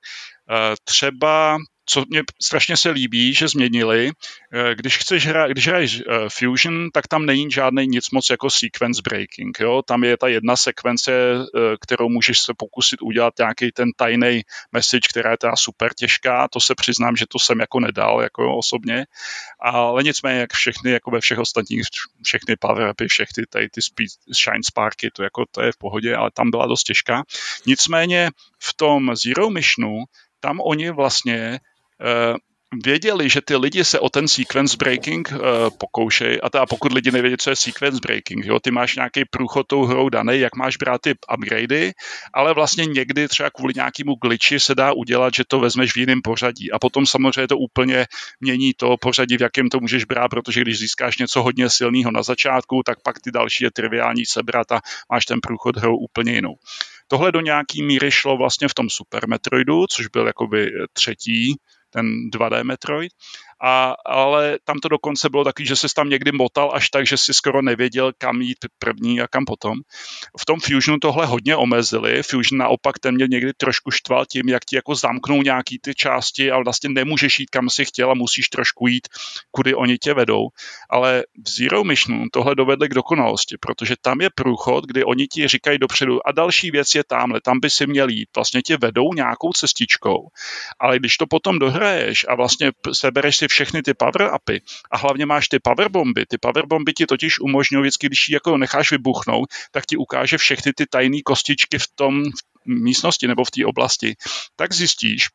Uh, třeba co mě strašně se líbí, že změnili, eh, když chceš hrát, když hraješ Fusion, tak tam není žádný nic moc jako sequence breaking, jo? tam je ta jedna sekvence, kterou můžeš se pokusit udělat nějaký ten tajný message, která je teda super těžká, to se přiznám, že to jsem jako nedal jako osobně, ale nicméně jak všechny, jako ve všech ostatních, všechny power upy, všechny tady ty speed, shine sparky, to, jako, to je v pohodě, ale tam byla dost těžká. Nicméně v tom Zero Missionu, tam oni vlastně věděli, že ty lidi se o ten sequence breaking uh, pokoušejí, a teda pokud lidi nevědí, co je sequence breaking, jo, ty máš nějaký průchod tou hrou daný, jak máš brát ty upgradey, ale vlastně někdy třeba kvůli nějakému glitchi se dá udělat, že to vezmeš v jiném pořadí a potom samozřejmě to úplně mění to pořadí, v jakém to můžeš brát, protože když získáš něco hodně silného na začátku, tak pak ty další je triviální sebrat a máš ten průchod hrou úplně jinou. Tohle do nějaký míry šlo vlastně v tom Super Metroidu, což byl jakoby třetí ten 2D Metroid, a, ale tam to dokonce bylo taky, že se tam někdy motal až tak, že si skoro nevěděl, kam jít první a kam potom. V tom Fusionu tohle hodně omezili. Fusion naopak ten mě někdy trošku štval tím, jak ti jako zamknou nějaký ty části a vlastně nemůžeš jít, kam si chtěl a musíš trošku jít, kudy oni tě vedou. Ale v Zero Missionu tohle dovedli k dokonalosti, protože tam je průchod, kdy oni ti říkají dopředu a další věc je tamhle, tam by si měl jít. Vlastně tě vedou nějakou cestičkou, ale když to potom dohraješ a vlastně sebereš si všechny ty power upy a hlavně máš ty power bomby. Ty power bomby ti totiž umožňují vždycky, když ji jako necháš vybuchnout, tak ti ukáže všechny ty tajné kostičky v tom v místnosti nebo v té oblasti. Tak zjistíš,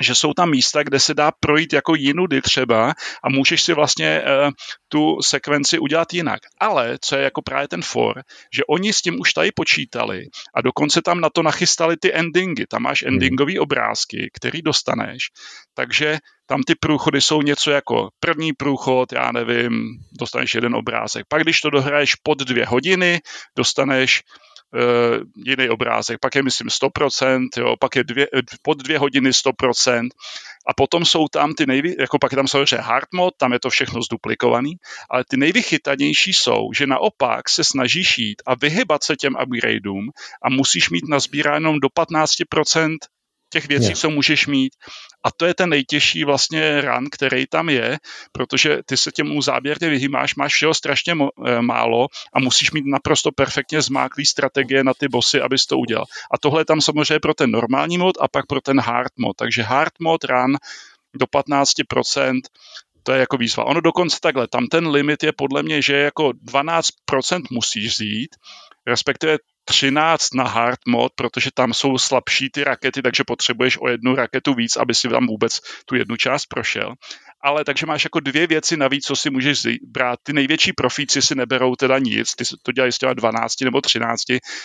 že jsou tam místa, kde se dá projít jako jinudy třeba a můžeš si vlastně uh, tu sekvenci udělat jinak. Ale co je jako právě ten for, že oni s tím už tady počítali a dokonce tam na to nachystali ty endingy. Tam máš hmm. endingové obrázky, který dostaneš. Takže tam ty průchody jsou něco jako první průchod, já nevím, dostaneš jeden obrázek. Pak když to dohraješ pod dvě hodiny, dostaneš uh, jiný obrázek, pak je myslím 100%, jo, pak je dvě, pod dvě hodiny 100%, a potom jsou tam ty nejvy, jako pak je tam samozřejmě hard mod, tam je to všechno zduplikovaný, ale ty nejvychytanější jsou, že naopak se snažíš jít a vyhybat se těm upgradeům a musíš mít nazbíráno do 15% těch věcí, co můžeš mít. A to je ten nejtěžší vlastně run, který tam je, protože ty se těmu záběrně vyhýmáš, máš všeho strašně eh, málo a musíš mít naprosto perfektně zmáklý strategie na ty bossy, abys to udělal. A tohle je tam samozřejmě pro ten normální mod a pak pro ten hard mod. Takže hard mod run do 15%, to je jako výzva. Ono dokonce takhle, tam ten limit je podle mě, že jako 12% musíš zjít, respektive 13 na hard mod, protože tam jsou slabší ty rakety, takže potřebuješ o jednu raketu víc, aby si tam vůbec tu jednu část prošel. Ale takže máš jako dvě věci navíc, co si můžeš brát. Ty největší profíci si neberou teda nic, ty to dělají s těma 12 nebo 13.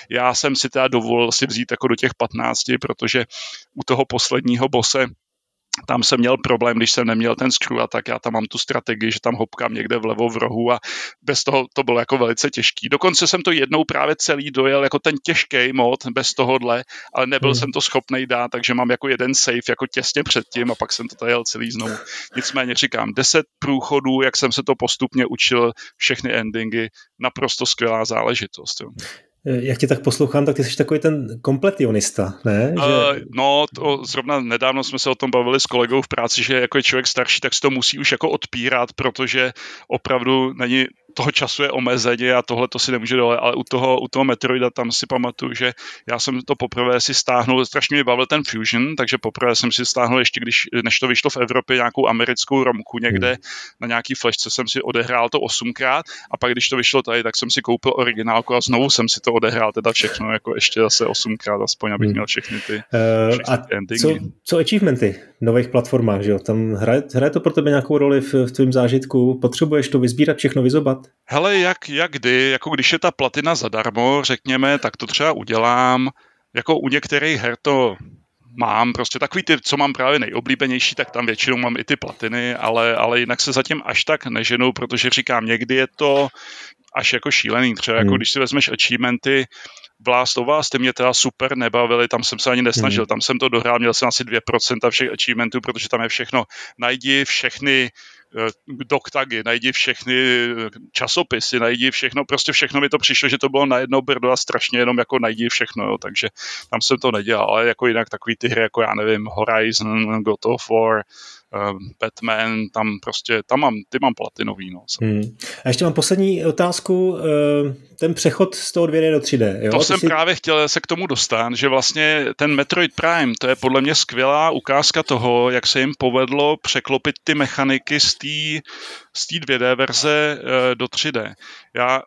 Já jsem si teda dovolil si vzít jako do těch 15, protože u toho posledního bose tam jsem měl problém, když jsem neměl ten screw a tak já tam mám tu strategii, že tam hopkám někde vlevo v rohu a bez toho to bylo jako velice těžký. Dokonce jsem to jednou právě celý dojel jako ten těžký mod bez tohohle, ale nebyl hmm. jsem to schopný dát, takže mám jako jeden save jako těsně předtím a pak jsem to jel celý znovu. Nicméně říkám, deset průchodů, jak jsem se to postupně učil, všechny endingy, naprosto skvělá záležitost. Jo. Jak tě tak poslouchám, tak ty jsi takový ten kompletionista, ne? Že... Uh, no, to zrovna nedávno jsme se o tom bavili s kolegou v práci, že jako je člověk starší, tak si to musí už jako odpírat, protože opravdu není toho času je omezeně a tohle to si nemůže dole, ale u toho, u toho Metroida tam si pamatuju, že já jsem to poprvé si stáhnul, strašně mě bavil ten Fusion, takže poprvé jsem si stáhnul ještě, když, než to vyšlo v Evropě, nějakou americkou romku někde, hmm. na nějaký flashce jsem si odehrál to osmkrát a pak když to vyšlo tady, tak jsem si koupil originálku a znovu jsem si to odehrál teda všechno, jako ještě zase osmkrát aspoň, abych hmm. měl všechny ty, uh, všechny a ty endingy. Co, co achievementy nových platformách, že jo? Tam hraje, hraje to pro tebe nějakou roli v, v tvém zážitku? Potřebuješ to vyzbírat, všechno vyzobat? Hele, jak, jak kdy, jako když je ta platina zadarmo, řekněme, tak to třeba udělám. Jako u některých her to mám, prostě takový ty, co mám právě nejoblíbenější, tak tam většinou mám i ty platiny, ale, ale jinak se zatím až tak neženou, protože říkám, někdy je to až jako šílený. Třeba jako hmm. když si vezmeš achievementy, v Last of Us, ty mě teda super nebavili, tam jsem se ani nesnažil, hmm. tam jsem to dohrál, měl jsem asi 2% všech achievementů, protože tam je všechno, najdi všechny doktagy, najdi všechny eh, časopisy, najdi všechno, prostě všechno mi to přišlo, že to bylo na jedno brdo a strašně jenom jako najdi všechno, jo, takže tam jsem to nedělal, ale jako jinak takový ty hry, jako já nevím, Horizon, God of War, Batman, tam prostě, tam mám, ty mám platinový. No. Hmm. A ještě mám poslední otázku, ten přechod z toho 2D do 3D. Jo? To, to jsem si... právě chtěl se k tomu dostat, že vlastně ten Metroid Prime, to je podle mě skvělá ukázka toho, jak se jim povedlo překlopit ty mechaniky z té z 2D verze do 3D. Já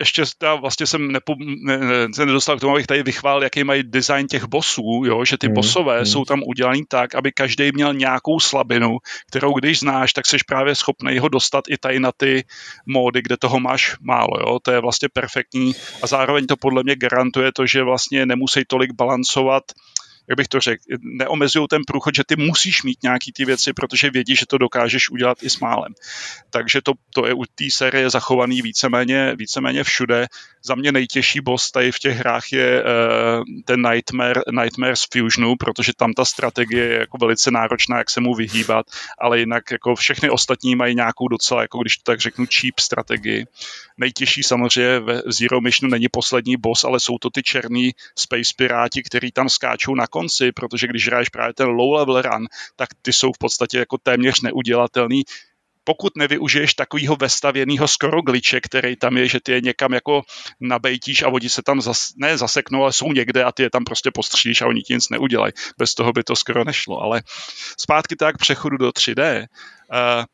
ještě já vlastně jsem nepo, ne, ne, se nedostal k tomu, abych tady vychválil, jaký mají design těch bosů, jo? že ty mm, bosové mm. jsou tam udělaný tak, aby každý měl nějakou slabinu, kterou když znáš, tak jsi právě schopný ho dostat i tady na ty módy, kde toho máš málo. Jo? To je vlastně perfektní a zároveň to podle mě garantuje to, že vlastně nemusí tolik balancovat jak bych to řekl, neomezují ten průchod, že ty musíš mít nějaký ty věci, protože vědí, že to dokážeš udělat i s málem. Takže to, to je u té série zachovaný víceméně, víceméně všude. Za mě nejtěžší boss tady v těch hrách je uh, ten Nightmare, Nightmare z Fusionu, protože tam ta strategie je jako velice náročná, jak se mu vyhýbat, ale jinak jako všechny ostatní mají nějakou docela, jako když to tak řeknu, cheap strategii. Nejtěžší samozřejmě ve Zero Missionu není poslední boss, ale jsou to ty černý space piráti, který tam skáčou na konci, protože když hraješ právě ten low level run, tak ty jsou v podstatě jako téměř neudělatelný pokud nevyužiješ takového vestavěného skoro gliče, který tam je, že ty je někam jako nabejtíš a oni se tam zas, ne zaseknou, ale jsou někde a ty je tam prostě postříš a oni ti nic neudělají. Bez toho by to skoro nešlo. Ale zpátky tak přechodu do 3D. Uh,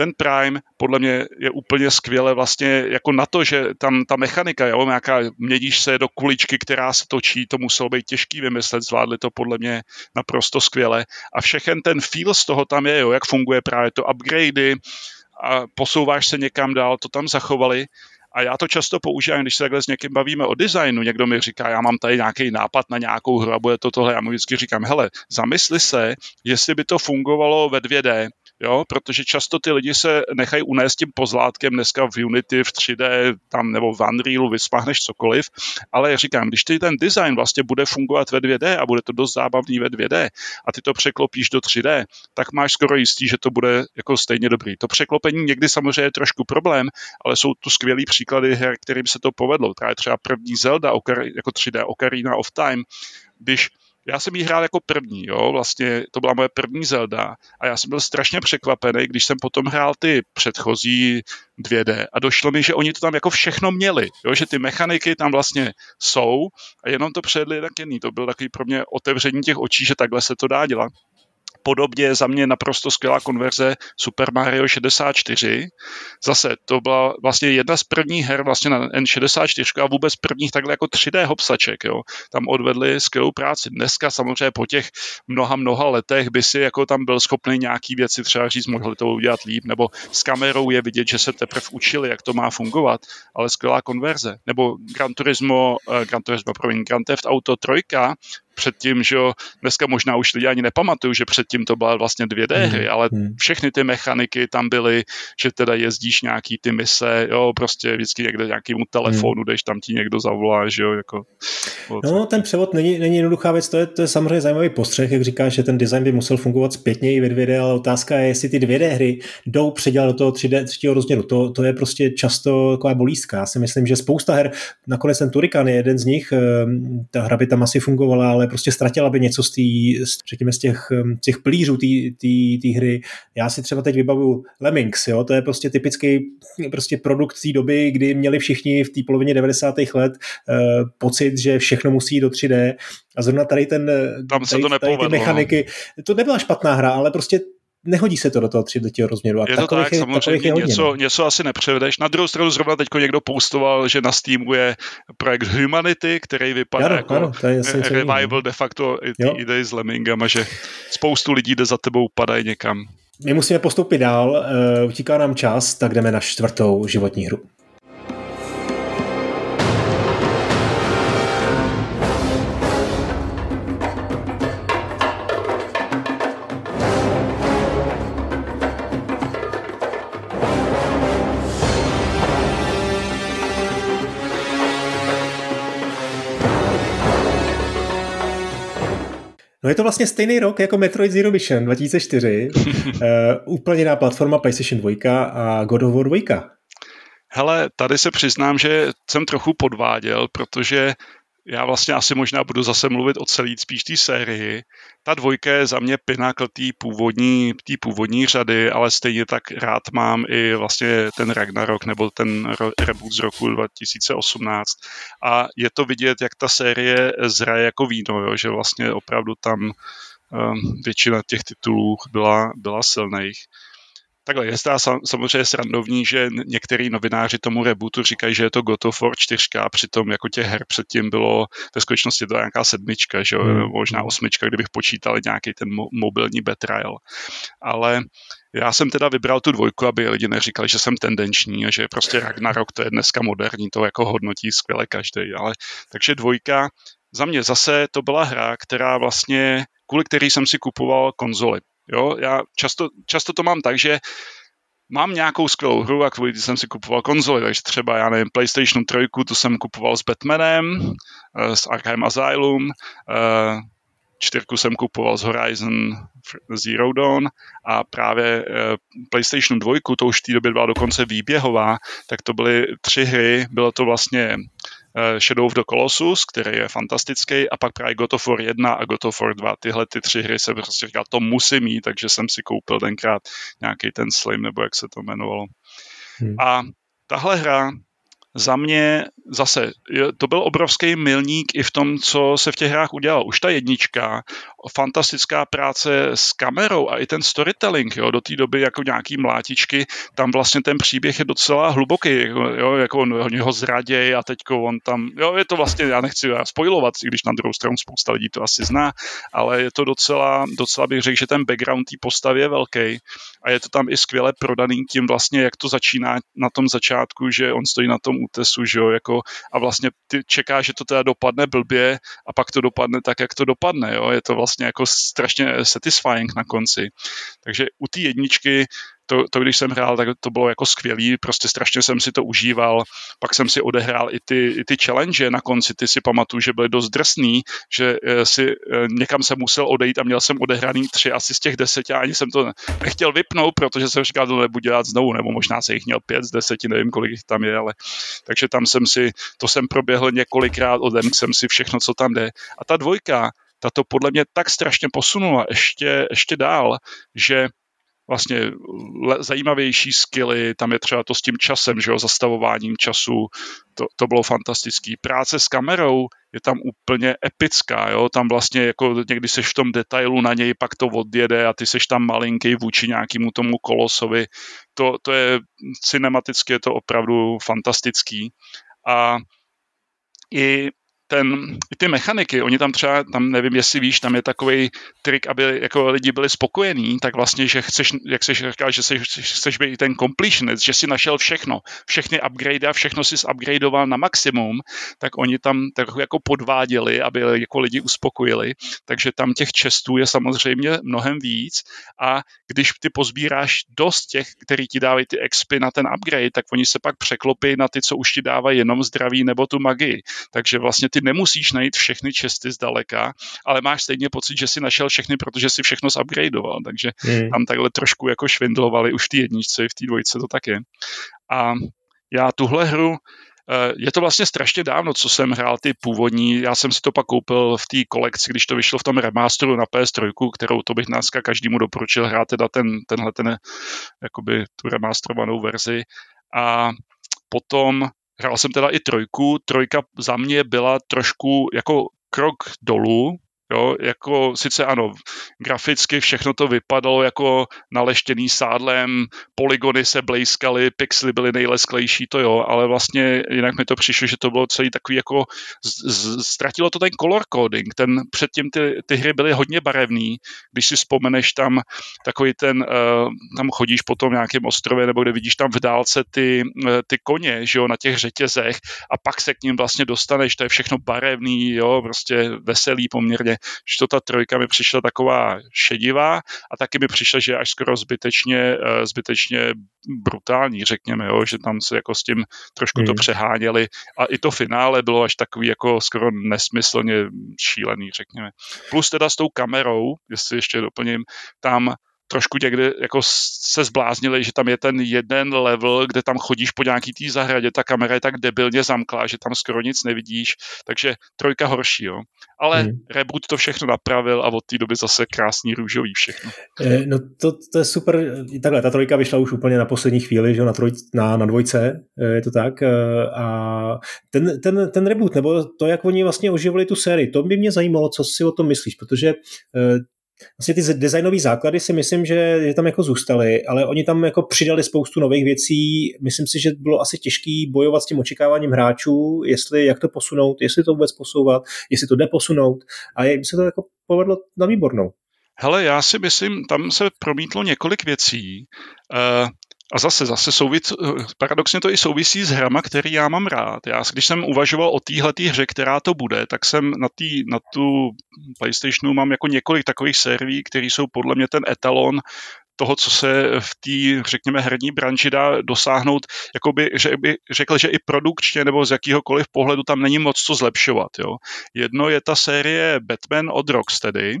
ten Prime podle mě je úplně skvěle vlastně jako na to, že tam ta mechanika, jo, nějaká, mědíš se do kuličky, která se točí, to muselo být těžký vymyslet, zvládli to podle mě naprosto skvěle. A všechen ten feel z toho tam je, jo, jak funguje právě to upgradey, a posouváš se někam dál, to tam zachovali. A já to často používám, když se takhle s někým bavíme o designu, někdo mi říká, já mám tady nějaký nápad na nějakou hru a bude to tohle, já mu vždycky říkám, hele, zamysli se, jestli by to fungovalo ve 2D, jo, protože často ty lidi se nechají unést tím pozlátkem dneska v Unity, v 3D, tam nebo v Unrealu vysmáhneš cokoliv, ale říkám, když ty ten design vlastně bude fungovat ve 2D a bude to dost zábavný ve 2D a ty to překlopíš do 3D, tak máš skoro jistý, že to bude jako stejně dobrý. To překlopení někdy samozřejmě je trošku problém, ale jsou tu skvělý příklady her, kterým se to povedlo. Právě třeba první Zelda jako 3D Ocarina of Time, když já jsem jí hrál jako první, jo, vlastně to byla moje první Zelda a já jsem byl strašně překvapený, když jsem potom hrál ty předchozí 2D a došlo mi, že oni to tam jako všechno měli, jo, že ty mechaniky tam vlastně jsou a jenom to předli tak jiný. To byl takový pro mě otevření těch očí, že takhle se to dá dělat podobně za mě naprosto skvělá konverze Super Mario 64. Zase to byla vlastně jedna z prvních her vlastně na N64 a vůbec prvních takhle jako 3D hopsaček. Jo. Tam odvedli skvělou práci. Dneska samozřejmě po těch mnoha, mnoha letech by si jako tam byl schopný nějaký věci třeba říct, mohli to udělat líp, nebo s kamerou je vidět, že se teprve učili, jak to má fungovat, ale skvělá konverze. Nebo Gran Turismo, uh, Gran Turismo, promiň, Grand Theft Auto 3, předtím, že jo, dneska možná už lidi ani nepamatují, že předtím to byla vlastně dvě d hry, hmm. ale hmm. všechny ty mechaniky tam byly, že teda jezdíš nějaký ty mise, jo, prostě vždycky někde nějakýmu telefonu, jdeš tam ti někdo zavolá, že jo, jako. No, ten převod není, není jednoduchá věc, to je, to je samozřejmě zajímavý postřeh, jak říkáš, že ten design by musel fungovat zpětně i ve 2D, ale otázka je, jestli ty 2D hry jdou předělat do toho 3D, třetího rozměru. To, to je prostě často taková bolístka. Já si myslím, že spousta her, nakonec ten Turikan je jeden z nich, ehm, ta hra by tam asi fungovala, ale prostě ztratila by něco z, tý, řekněme, z těch, těch plířů té hry. Já si třeba teď vybavu Lemmings, jo? to je prostě typický prostě produkt té doby, kdy měli všichni v té polovině 90. let uh, pocit, že všechno musí do 3D a zrovna tady ten Tam se tady, to tady ty mechaniky, to nebyla špatná hra, ale prostě nehodí se to do toho 3 do rozměru. A je to tak, je, samozřejmě je hodně, něco, no. něco asi nepřevedeš. Na druhou stranu zrovna teď někdo postoval, že na Steamu je projekt Humanity, který vypadá ano, jako ano, to je revival de facto i idei s Lemmingama, že spoustu lidí jde za tebou, padají někam. My musíme postoupit dál, uh, utíká nám čas, tak jdeme na čtvrtou životní hru. No je to vlastně stejný rok jako Metroid Zero Mission 2004, uh, úplně jiná platforma PlayStation 2 a God of War 2. Hele, tady se přiznám, že jsem trochu podváděl, protože já vlastně asi možná budu zase mluvit o celý spíš té sérii. Ta dvojka je za mě pinakl té původní, tý původní řady, ale stejně tak rád mám i vlastně ten Ragnarok nebo ten reboot z roku 2018. A je to vidět, jak ta série zraje jako víno, jo? že vlastně opravdu tam um, většina těch titulů byla, byla silných. Takhle je zdá samozřejmě srandovní, že některý novináři tomu rebootu říkají, že je to God of War 4, a přitom jako těch her předtím bylo ve skutečnosti to nějaká sedmička, že jo? Hmm. možná osmička, kdybych počítal nějaký ten mo- mobilní Betrayal. Ale já jsem teda vybral tu dvojku, aby lidi neříkali, že jsem tendenční a že prostě Ragnarok to je dneska moderní, to jako hodnotí skvěle každý. Ale takže dvojka, za mě zase to byla hra, která vlastně, kvůli který jsem si kupoval konzoli. Jo, já často, často to mám tak, že mám nějakou skvělou hru a kvůli jsem si kupoval konzoli, takže třeba, já nevím, PlayStation 3, tu jsem kupoval s Batmanem, eh, s Arkham Asylum, eh, čtyřku jsem kupoval z Horizon Zero Dawn a právě eh, PlayStation 2, to už v té době byla dokonce výběhová, tak to byly tři hry, bylo to vlastně Shadow of the Colossus, který je fantastický, a pak právě God of War 1 a God of War 2. Tyhle ty tři hry se prostě říkal, to musím mít, takže jsem si koupil tenkrát nějaký ten Slim, nebo jak se to jmenovalo. Hmm. A tahle hra za mě zase, to byl obrovský milník i v tom, co se v těch hrách udělalo. Už ta jednička, fantastická práce s kamerou a i ten storytelling, jo, do té doby jako nějaký mlátičky, tam vlastně ten příběh je docela hluboký, jako, jo, jako on, oni ho zradějí a teďko on tam, jo, je to vlastně, já nechci spojovat, i když na druhou stranu spousta lidí to asi zná, ale je to docela, docela bych řekl, že ten background té postavy je velký a je to tam i skvěle prodaný tím vlastně, jak to začíná na tom začátku, že on stojí na tom útesu, že jo, jako a vlastně ty čekáš, že to teda dopadne blbě a pak to dopadne tak, jak to dopadne, jo, je to vlastně jako strašně satisfying na konci. Takže u té jedničky to, to, když jsem hrál, tak to bylo jako skvělý, prostě strašně jsem si to užíval, pak jsem si odehrál i ty, i ty challenge na konci, ty si pamatuju, že byly dost drsný, že eh, si eh, někam jsem musel odejít a měl jsem odehraný tři asi z těch deseti a ani jsem to nechtěl vypnout, protože jsem říkal, to nebudu dělat znovu, nebo možná se jich měl pět z deseti, nevím, kolik jich tam je, ale takže tam jsem si, to jsem proběhl několikrát, odem jsem si všechno, co tam jde. A ta dvojka, ta to podle mě tak strašně posunula ještě, ještě dál, že vlastně zajímavější skilly, tam je třeba to s tím časem, že jo, zastavováním času, to, to bylo fantastický. Práce s kamerou je tam úplně epická, jo, tam vlastně jako někdy seš v tom detailu na něj, pak to odjede a ty seš tam malinký vůči nějakému tomu kolosovi, to, to je cinematicky je to opravdu fantastický. A i ten, ty mechaniky, oni tam třeba, tam nevím, jestli víš, tam je takový trik, aby jako lidi byli spokojení, tak vlastně, že chceš, jak jsi říkal, že chceš, chceš být ten completionist, že si našel všechno, všechny upgrade a všechno si upgradeoval na maximum, tak oni tam tak jako podváděli, aby jako lidi uspokojili, takže tam těch čestů je samozřejmě mnohem víc. A když ty pozbíráš dost těch, který ti dávají ty expy na ten upgrade, tak oni se pak překlopí na ty, co už ti dávají jenom zdraví nebo tu magii. Takže vlastně ty nemusíš najít všechny česty zdaleka, ale máš stejně pocit, že si našel všechny, protože si všechno zupgradeoval. Takže hmm. tam takhle trošku jako švindlovali už v té jedničce, v té dvojce to tak je. A já tuhle hru Eh, je to vlastně strašně dávno, co jsem hrál ty původní. Já jsem si to pak koupil v té kolekci, když to vyšlo v tom remasteru na PS3, kterou to bych dneska každému doporučil hrát, teda ten, tenhle ten, jakoby tu remasterovanou verzi. A potom hrál jsem teda i trojku. Trojka za mě byla trošku jako krok dolů, Jo, jako sice ano, graficky všechno to vypadalo jako naleštěný sádlem, polygony se blejskaly, pixely byly nejlesklejší, to jo, ale vlastně jinak mi to přišlo, že to bylo celý takový jako, z, z, ztratilo to ten color coding, ten předtím ty, ty hry byly hodně barevný, když si vzpomeneš tam takový ten, uh, tam chodíš po tom nějakém ostrově, nebo kde vidíš tam v dálce ty, uh, ty koně, že jo, na těch řetězech a pak se k ním vlastně dostaneš, to je všechno barevný, jo, prostě veselý poměrně že to ta trojka mi přišla taková šedivá a taky mi přišla, že až skoro zbytečně, eh, zbytečně brutální, řekněme, jo, že tam se jako s tím trošku to hmm. přeháněli a i to finále bylo až takový jako skoro nesmyslně šílený, řekněme. Plus teda s tou kamerou, jestli ještě doplním, tam trošku někdy jako se zbláznili, že tam je ten jeden level, kde tam chodíš po nějaký té zahradě, ta kamera je tak debilně zamklá, že tam skoro nic nevidíš, takže trojka horší, jo. Ale hmm. reboot to všechno napravil a od té doby zase krásný růžový všechno. Eh, no to, to je super, takhle, ta trojka vyšla už úplně na poslední chvíli, že jo, na, troj, na, na dvojce, eh, je to tak, eh, a ten, ten, ten reboot, nebo to, jak oni vlastně oživili tu sérii, to by mě zajímalo, co si o tom myslíš, protože Vlastně ty designové základy si myslím, že, že tam jako zůstaly, ale oni tam jako přidali spoustu nových věcí. Myslím si, že bylo asi těžký bojovat s tím očekáváním hráčů, jestli jak to posunout, jestli to vůbec posouvat, jestli to jde posunout. A je, se to jako povedlo na výbornou. Hele, já si myslím, tam se promítlo několik věcí. Uh, a zase, zase souvis, paradoxně to i souvisí s hrama, který já mám rád. Já, když jsem uvažoval o téhle hře, která to bude, tak jsem na, tý, na tu PlayStationu mám jako několik takových sérií, které jsou podle mě ten etalon toho, co se v té, řekněme, herní branži dá dosáhnout, jakoby, že by řekl, že i produkčně nebo z jakýhokoliv pohledu tam není moc co zlepšovat. Jo. Jedno je ta série Batman od Rocksteady,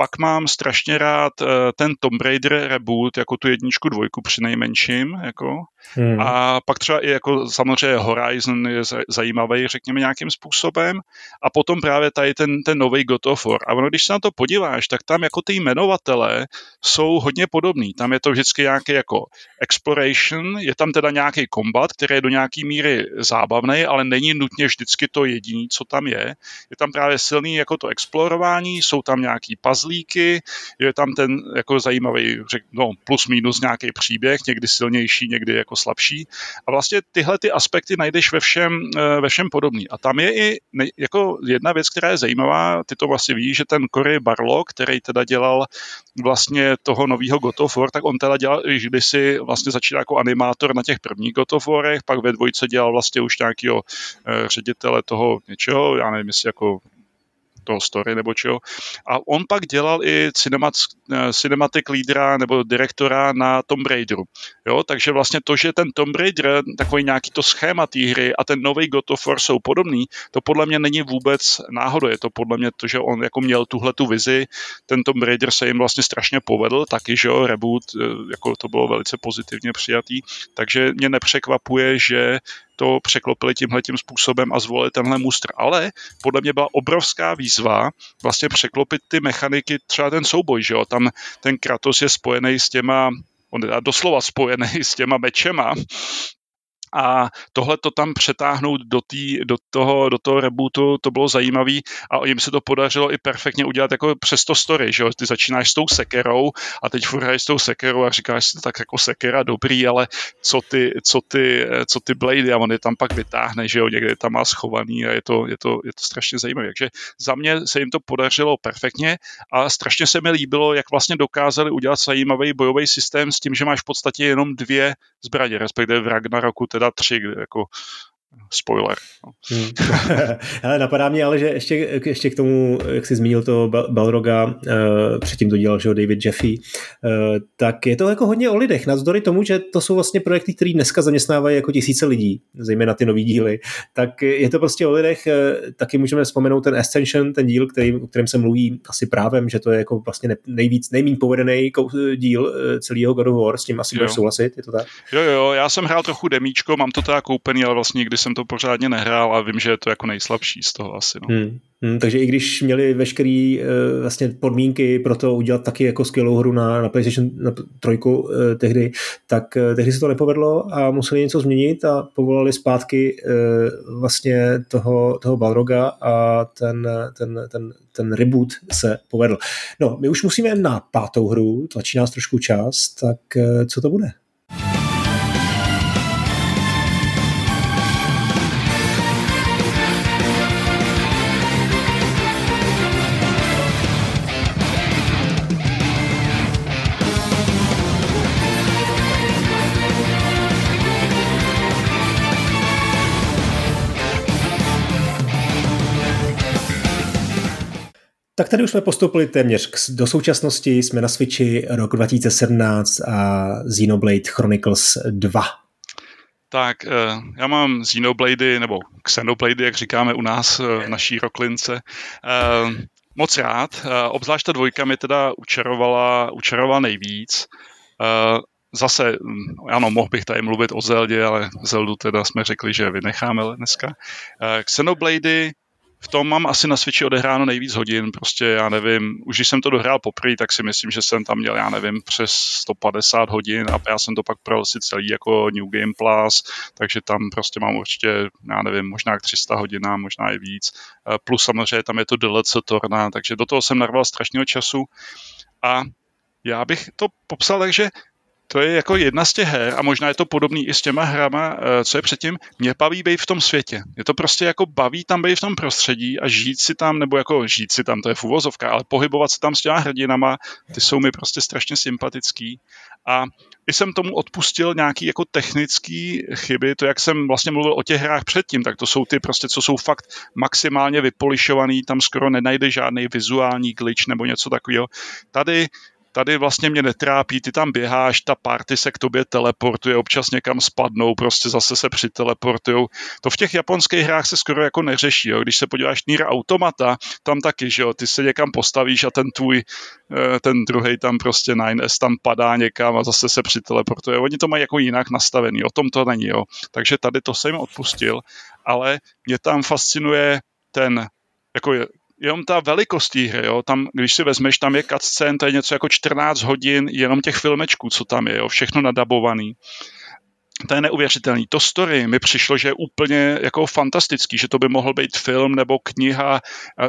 pak mám strašně rád uh, ten Tomb Raider reboot, jako tu jedničku, dvojku při nejmenším, jako. Hmm. A pak třeba i jako samozřejmě Horizon je zajímavý, řekněme, nějakým způsobem. A potom právě tady ten, ten nový God of War. A ono, když se na to podíváš, tak tam jako ty jmenovatele jsou hodně podobný. Tam je to vždycky nějaký jako exploration, je tam teda nějaký kombat, který je do nějaký míry zábavný, ale není nutně vždycky to jediný, co tam je. Je tam právě silný jako to explorování, jsou tam nějaký puzzlíky, je tam ten jako zajímavý, řek, no, plus minus nějaký příběh, někdy silnější, někdy jako slabší. A vlastně tyhle ty aspekty najdeš ve všem, eh, ve všem podobný. A tam je i jako jedna věc, která je zajímavá, ty to vlastně víš, že ten Cory Barlow, který teda dělal vlastně toho nového God of War, tak on teda dělal, když si vlastně začínal jako animátor na těch prvních God of Warech, pak ve dvojce dělal vlastně už nějakého eh, ředitele toho něčeho, já nevím, jestli jako toho story nebo čeho. A on pak dělal i cinemat, eh, cinematic leadera nebo direktora na Tomb Raideru. Jo, takže vlastně to, že ten Tomb Raider, takový nějaký to schéma té hry a ten nový God of War jsou podobný, to podle mě není vůbec náhodou. Je to podle mě to, že on jako měl tuhle tu vizi, ten Tomb Raider se jim vlastně strašně povedl, taky, že jo, reboot, eh, jako to bylo velice pozitivně přijatý, takže mě nepřekvapuje, že to překlopili tímhle tím způsobem a zvolili tenhle mustr. Ale podle mě byla obrovská výzva vlastně překlopit ty mechaniky, třeba ten souboj, že jo, tam ten Kratos je spojený s těma on je doslova spojený s těma mečema, a tohle to tam přetáhnout do, tý, do, toho, do toho rebootu, to bylo zajímavé a jim se to podařilo i perfektně udělat jako přes to story, že jo? Ty začínáš s tou sekerou a teď furt s tou sekerou a říkáš si tak jako sekera dobrý, ale co ty, co ty, co ty blady a on je tam pak vytáhne, že jo, někde tam má schovaný a je to, je to, je to strašně zajímavé. Takže za mě se jim to podařilo perfektně a strašně se mi líbilo, jak vlastně dokázali udělat zajímavý bojový systém s tím, že máš v podstatě jenom dvě zbraně, respektive v Ragnaroku teda tři, jako spoiler. No. Hmm. Hele, napadá mě ale, že ještě, ještě k tomu, jak jsi zmínil toho Balroga, uh, předtím to dělal že David Jeffy, uh, tak je to jako hodně o lidech, navzdory tomu, že to jsou vlastně projekty, které dneska zaměstnávají jako tisíce lidí, zejména ty nový díly, tak je to prostě o lidech, uh, taky můžeme vzpomenout ten Ascension, ten díl, který, o kterém se mluví asi právem, že to je jako vlastně nejvíc, nejméně povedený díl celého God of War, s tím asi budeš souhlasit, je to tak? Jo, jo, já jsem hrál trochu demíčko, mám to teda koupený, ale vlastně nikdy jsem to pořádně nehrál a vím, že je to jako nejslabší z toho asi. No. Hmm. Hmm, takže i když měli veškeré uh, vlastně podmínky pro to udělat taky jako skvělou hru na, na PlayStation na trojku uh, tehdy, tak uh, tehdy se to nepovedlo a museli něco změnit a povolali zpátky uh, vlastně toho, toho Balroga a ten, ten, ten, ten reboot se povedl. No, my už musíme na pátou hru, tlačí nás trošku čas, tak uh, co to bude? Tady už jsme postoupili téměř do současnosti, jsme na Switchi rok 2017 a Xenoblade Chronicles 2. Tak, eh, já mám Xenoblady, nebo Xenoblady, jak říkáme u nás eh, v naší roklince. Eh, moc rád, obzvlášť ta dvojka mi teda učarovala, učarovala nejvíc. Zase, hm, ano, mohl bych tady mluvit o Zeldě, ale Zeldu teda jsme řekli, že vynecháme dneska. Xenoblady v tom mám asi na Switchi odehráno nejvíc hodin, prostě já nevím, už když jsem to dohrál poprvé, tak si myslím, že jsem tam měl, já nevím, přes 150 hodin a já jsem to pak projel si celý jako New Game Plus, takže tam prostě mám určitě, já nevím, možná 300 hodin, možná i víc, eh, plus samozřejmě tam je to DLC Torna, takže do toho jsem narval strašného času. A já bych to popsal tak, že to je jako jedna z těch her a možná je to podobný i s těma hrama, eh, co je předtím, mě baví být v tom světě. Je to prostě jako baví tam být v tom prostředí a žít si tam, nebo jako žít si tam, to je v uvozovka, ale pohybovat se tam s těma hrdinama, ty jsou mi prostě strašně sympatický a i jsem tomu odpustil nějaký jako technický chyby, to jak jsem vlastně mluvil o těch hrách předtím, tak to jsou ty prostě, co jsou fakt maximálně vypolišovaný, tam skoro nenajde žádný vizuální glitch nebo něco takového. Tady tady vlastně mě netrápí, ty tam běháš, ta party se k tobě teleportuje, občas někam spadnou, prostě zase se přiteleportujou. To v těch japonských hrách se skoro jako neřeší, jo. když se podíváš Nier Automata, tam taky, že jo, ty se někam postavíš a ten tvůj, eh, ten druhý tam prostě 9S tam padá někam a zase se přiteleportuje. Oni to mají jako jinak nastavený, o tom to není, jo. Takže tady to jsem odpustil, ale mě tam fascinuje ten jako jenom ta velikost té hry, jo, tam, když si vezmeš, tam je cutscene, to je něco jako 14 hodin jenom těch filmečků, co tam je, jo, všechno nadabovaný to je neuvěřitelný. To story mi přišlo, že je úplně jako fantastický, že to by mohl být film nebo kniha,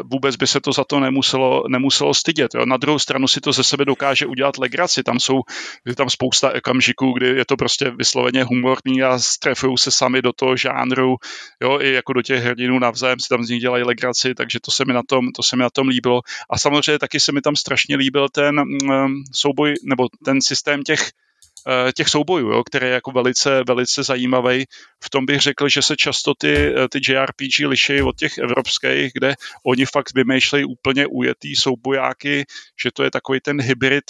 vůbec by se to za to nemuselo, nemuselo stydět. Jo. Na druhou stranu si to ze sebe dokáže udělat legraci. Tam jsou je tam spousta okamžiků, kdy je to prostě vysloveně humorný a strefují se sami do toho žánru, jo, i jako do těch hrdinů navzájem si tam z nich dělají legraci, takže to se mi na tom, to se mi na tom líbilo. A samozřejmě taky se mi tam strašně líbil ten um, souboj, nebo ten systém těch těch soubojů, jo, který je jako velice, velice zajímavý. V tom bych řekl, že se často ty, eh, ty JRPG liší od těch evropských, kde oni fakt vymýšlejí úplně ujetý soubojáky, že to je takový ten hybrid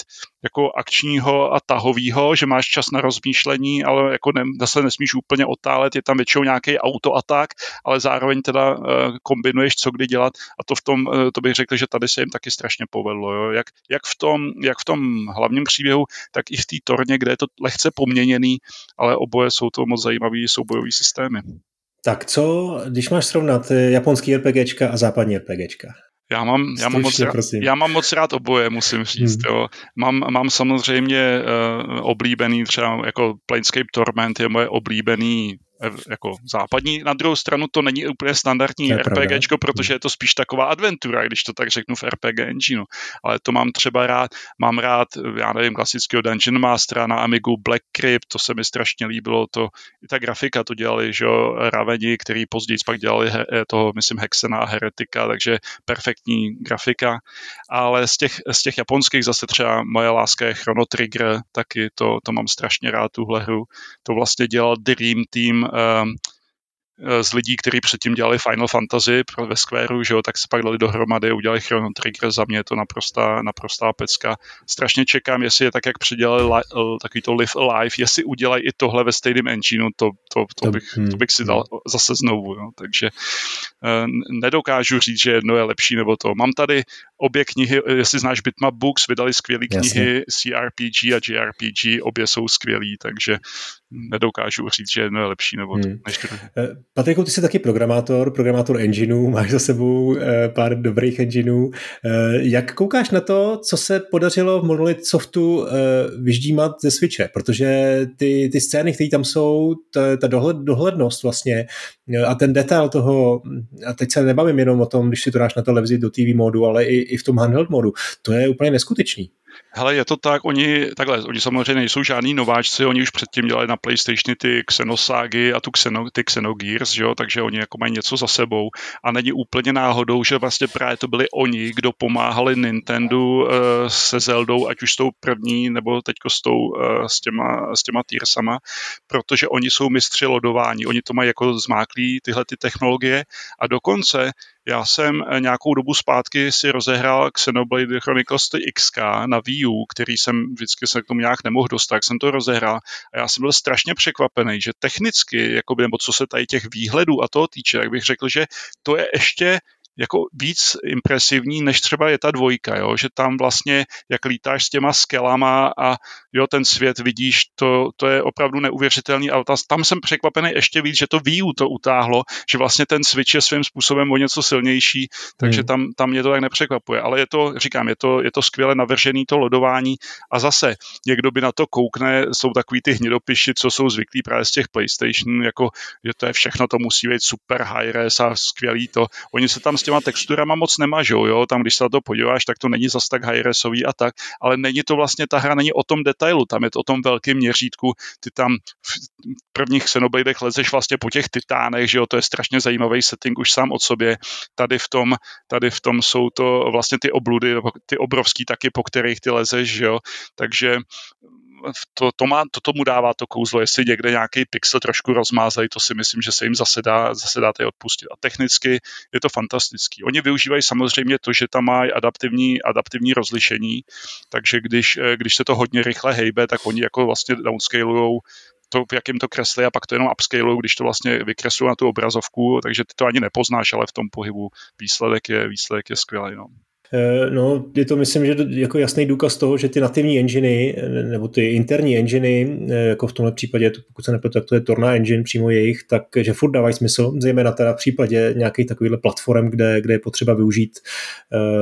jako akčního a tahového, že máš čas na rozmýšlení, ale jako ne, zase nesmíš úplně otálet, je tam většinou nějaký autoatak, ale zároveň teda uh, kombinuješ, co kdy dělat a to v tom, uh, to bych řekl, že tady se jim taky strašně povedlo. Jo? Jak, jak, v tom, jak v tom hlavním příběhu, tak i v té torně, kde je to lehce poměněný, ale oboje jsou to moc zajímavý soubojový systémy. Tak co, když máš srovnat eh, japonský RPGčka a západní RPGčka? Já mám, já, mám moc rád, já mám moc rád oboje, musím říct. Hmm. Jo. Mám, mám samozřejmě uh, oblíbený třeba jako Planescape Torment je moje oblíbený jako západní. Na druhou stranu to není úplně standardní RPGčko, protože je to spíš taková adventura, když to tak řeknu v RPG engineu. Ale to mám třeba rád, mám rád, já nevím, klasického Dungeon Mastera na Amigu Black Crypt, to se mi strašně líbilo, to, i ta grafika to dělali, že jo, Raveni, který později pak dělali he, toho, myslím, Hexena a Heretika, takže perfektní grafika. Ale z těch, z těch japonských zase třeba moje láska je Chrono Trigger, taky to, to mám strašně rád, tuhle hru. To vlastně dělal Dream Team, um, Eh, z lidí, kteří předtím dělali Final Fantasy ve Squareu, že jo, tak se pak dali dohromady, udělali Chrono Trigger, za mě je to naprostá, naprostá pecka. Strašně čekám, jestli je tak, jak předělali li, eh, takový to Live Alive, jestli udělají i tohle ve stejném engineu, to, to, to, bych, to bych si dal zase znovu, jo. takže eh, nedokážu říct, že jedno je lepší nebo to. Mám tady obě knihy, jestli znáš Bitmap Books, vydali skvělé knihy, CRPG a JRPG, obě jsou skvělý, takže nedokážu říct, že jedno je lepší nebo hmm. než druhé. Patriku, ty jsi taky programátor, programátor engineů, máš za sebou eh, pár dobrých engineů. Eh, jak koukáš na to, co se podařilo v Monolith Softu eh, vyždímat ze Switche? Protože ty, ty scény, které tam jsou, ta, ta dohled, dohlednost vlastně a ten detail toho, a teď se nebavím jenom o tom, když si to dáš na televizi do TV modu, ale i, i v tom handheld modu, to je úplně neskutečný. Hele, je to tak, oni, takhle, oni samozřejmě nejsou žádní nováčci, oni už předtím dělali na PlayStationy ty Xenoságy a tu Xeno, ty Xenogears, jo, takže oni jako mají něco za sebou. A není úplně náhodou, že vlastně právě to byli oni, kdo pomáhali Nintendo uh, se Zeldou, ať už s tou první, nebo teďko s, tou, uh, s, těma, s těma Tearsama, protože oni jsou mistři lodování, oni to mají jako zmáklí tyhle ty technologie. A dokonce já jsem eh, nějakou dobu zpátky si rozehrál Xenoblade Chronicles XK na Wii U, který jsem vždycky se k tomu nějak nemohl dostat, tak jsem to rozehrál. A já jsem byl strašně překvapený, že technicky, jakoby, nebo co se tady těch výhledů a toho týče, tak bych řekl, že to je ještě jako víc impresivní, než třeba je ta dvojka, jo? že tam vlastně, jak lítáš s těma skelama a jo, ten svět vidíš, to, to je opravdu neuvěřitelný, ale ta, tam jsem překvapený ještě víc, že to Wii U to utáhlo, že vlastně ten Switch je svým způsobem o něco silnější, takže hmm. tam, tam mě to tak nepřekvapuje, ale je to, říkám, je to, je to skvěle navržený to lodování a zase někdo by na to koukne, jsou takový ty hnidopiši, co jsou zvyklí právě z těch PlayStation, jako, že to je všechno, to musí být super high res a skvělý to. Oni se tam s těma texturama moc nemažou, jo, tam když se na to podíváš, tak to není zas tak high resový a tak, ale není to vlastně, ta hra není o tom detailu, tam je to o tom velkém měřítku, ty tam v prvních Xenobladech lezeš vlastně po těch titánech, že jo, to je strašně zajímavý setting už sám od sobě, tady v tom, tady v tom jsou to vlastně ty obludy, ty obrovský taky, po kterých ty lezeš, že jo, takže to, to, má, to tomu dává to kouzlo, jestli někde nějaký pixel trošku rozmázají, to si myslím, že se jim zase dá, zase dá odpustit. A technicky je to fantastický. Oni využívají samozřejmě to, že tam mají adaptivní, adaptivní rozlišení, takže když, eh, když se to hodně rychle hejbe, tak oni jako vlastně downscalujou to, v jakém to kreslí a pak to jenom upscaleují, když to vlastně vykreslují na tu obrazovku, takže ty to ani nepoznáš, ale v tom pohybu výsledek je, výsledek je skvělý. No. Eh, no, je to myslím, že jako jasný důkaz toho, že ty nativní enginy, nebo ty interní enginy, eh, jako v tomhle případě, pokud se nepletu, tak to je Torna engine přímo jejich, tak že furt dávají smysl, zejména teda v případě nějakých takovýchhle platform, kde, kde je potřeba využít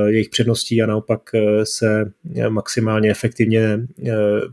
jejich předností a naopak se maximálně efektivně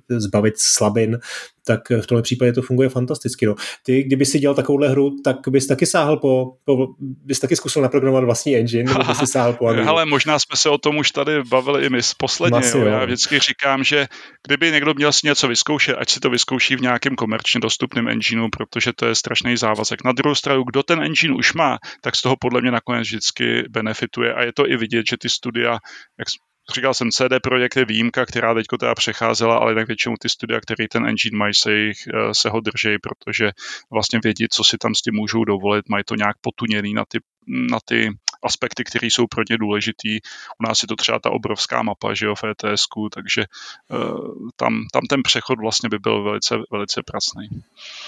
zbavit slabin, tak v tomhle případě to funguje fantasticky. No. Ty, kdyby si dělal takovouhle hru, tak bys taky sáhl po, po bys taky zkusil naprogramovat vlastní engine, nebo bys si sáhl po Ale možná jsme se o tom už tady bavili i my posledně. Masi, jo. Já vždycky říkám, že kdyby někdo měl si něco vyzkoušet, ať si to vyzkouší v nějakém komerčně dostupném engineu, protože to je strašný závazek. Na druhou stranu, kdo ten engine už má, tak z toho podle mě nakonec vždycky benefituje a je to i vidět, že ty studia, jak říkal jsem, CD Projekt je výjimka, která teďko teda přecházela, ale jinak většinou ty studia, které ten engine mají, se, jich, eh, se ho drží, protože vlastně vědí, co si tam s tím můžou dovolit, mají to nějak potuněný na ty, na ty aspekty, které jsou pro ně důležitý. U nás je to třeba ta obrovská mapa, že jo, v ets takže uh, tam, tam ten přechod vlastně by byl velice, velice pracný.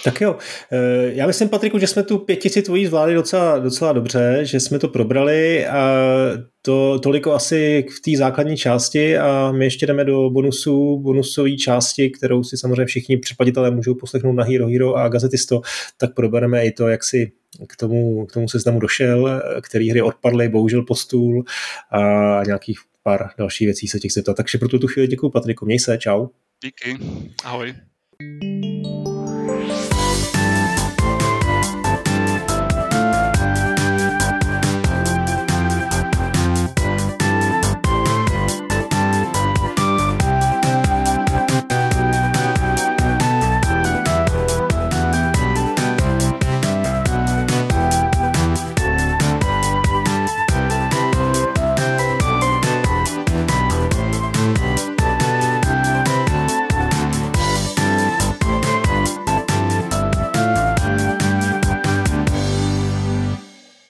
Tak jo, uh, já myslím, Patriku, že jsme tu pětici tvojí zvládli docela, docela dobře, že jsme to probrali a to toliko asi v té základní části a my ještě jdeme do bonusu, bonusové části, kterou si samozřejmě všichni předplatitelé můžou poslechnout na Hero Hero a Gazetisto, tak probereme i to, jak si k tomu, k tomu seznamu došel, který hry odpadly, bohužel pod stůl a nějakých pár dalších věcí se těch zeptat. Takže pro tuto chvíli děkuji Patriku, měj se, čau. Díky, ahoj.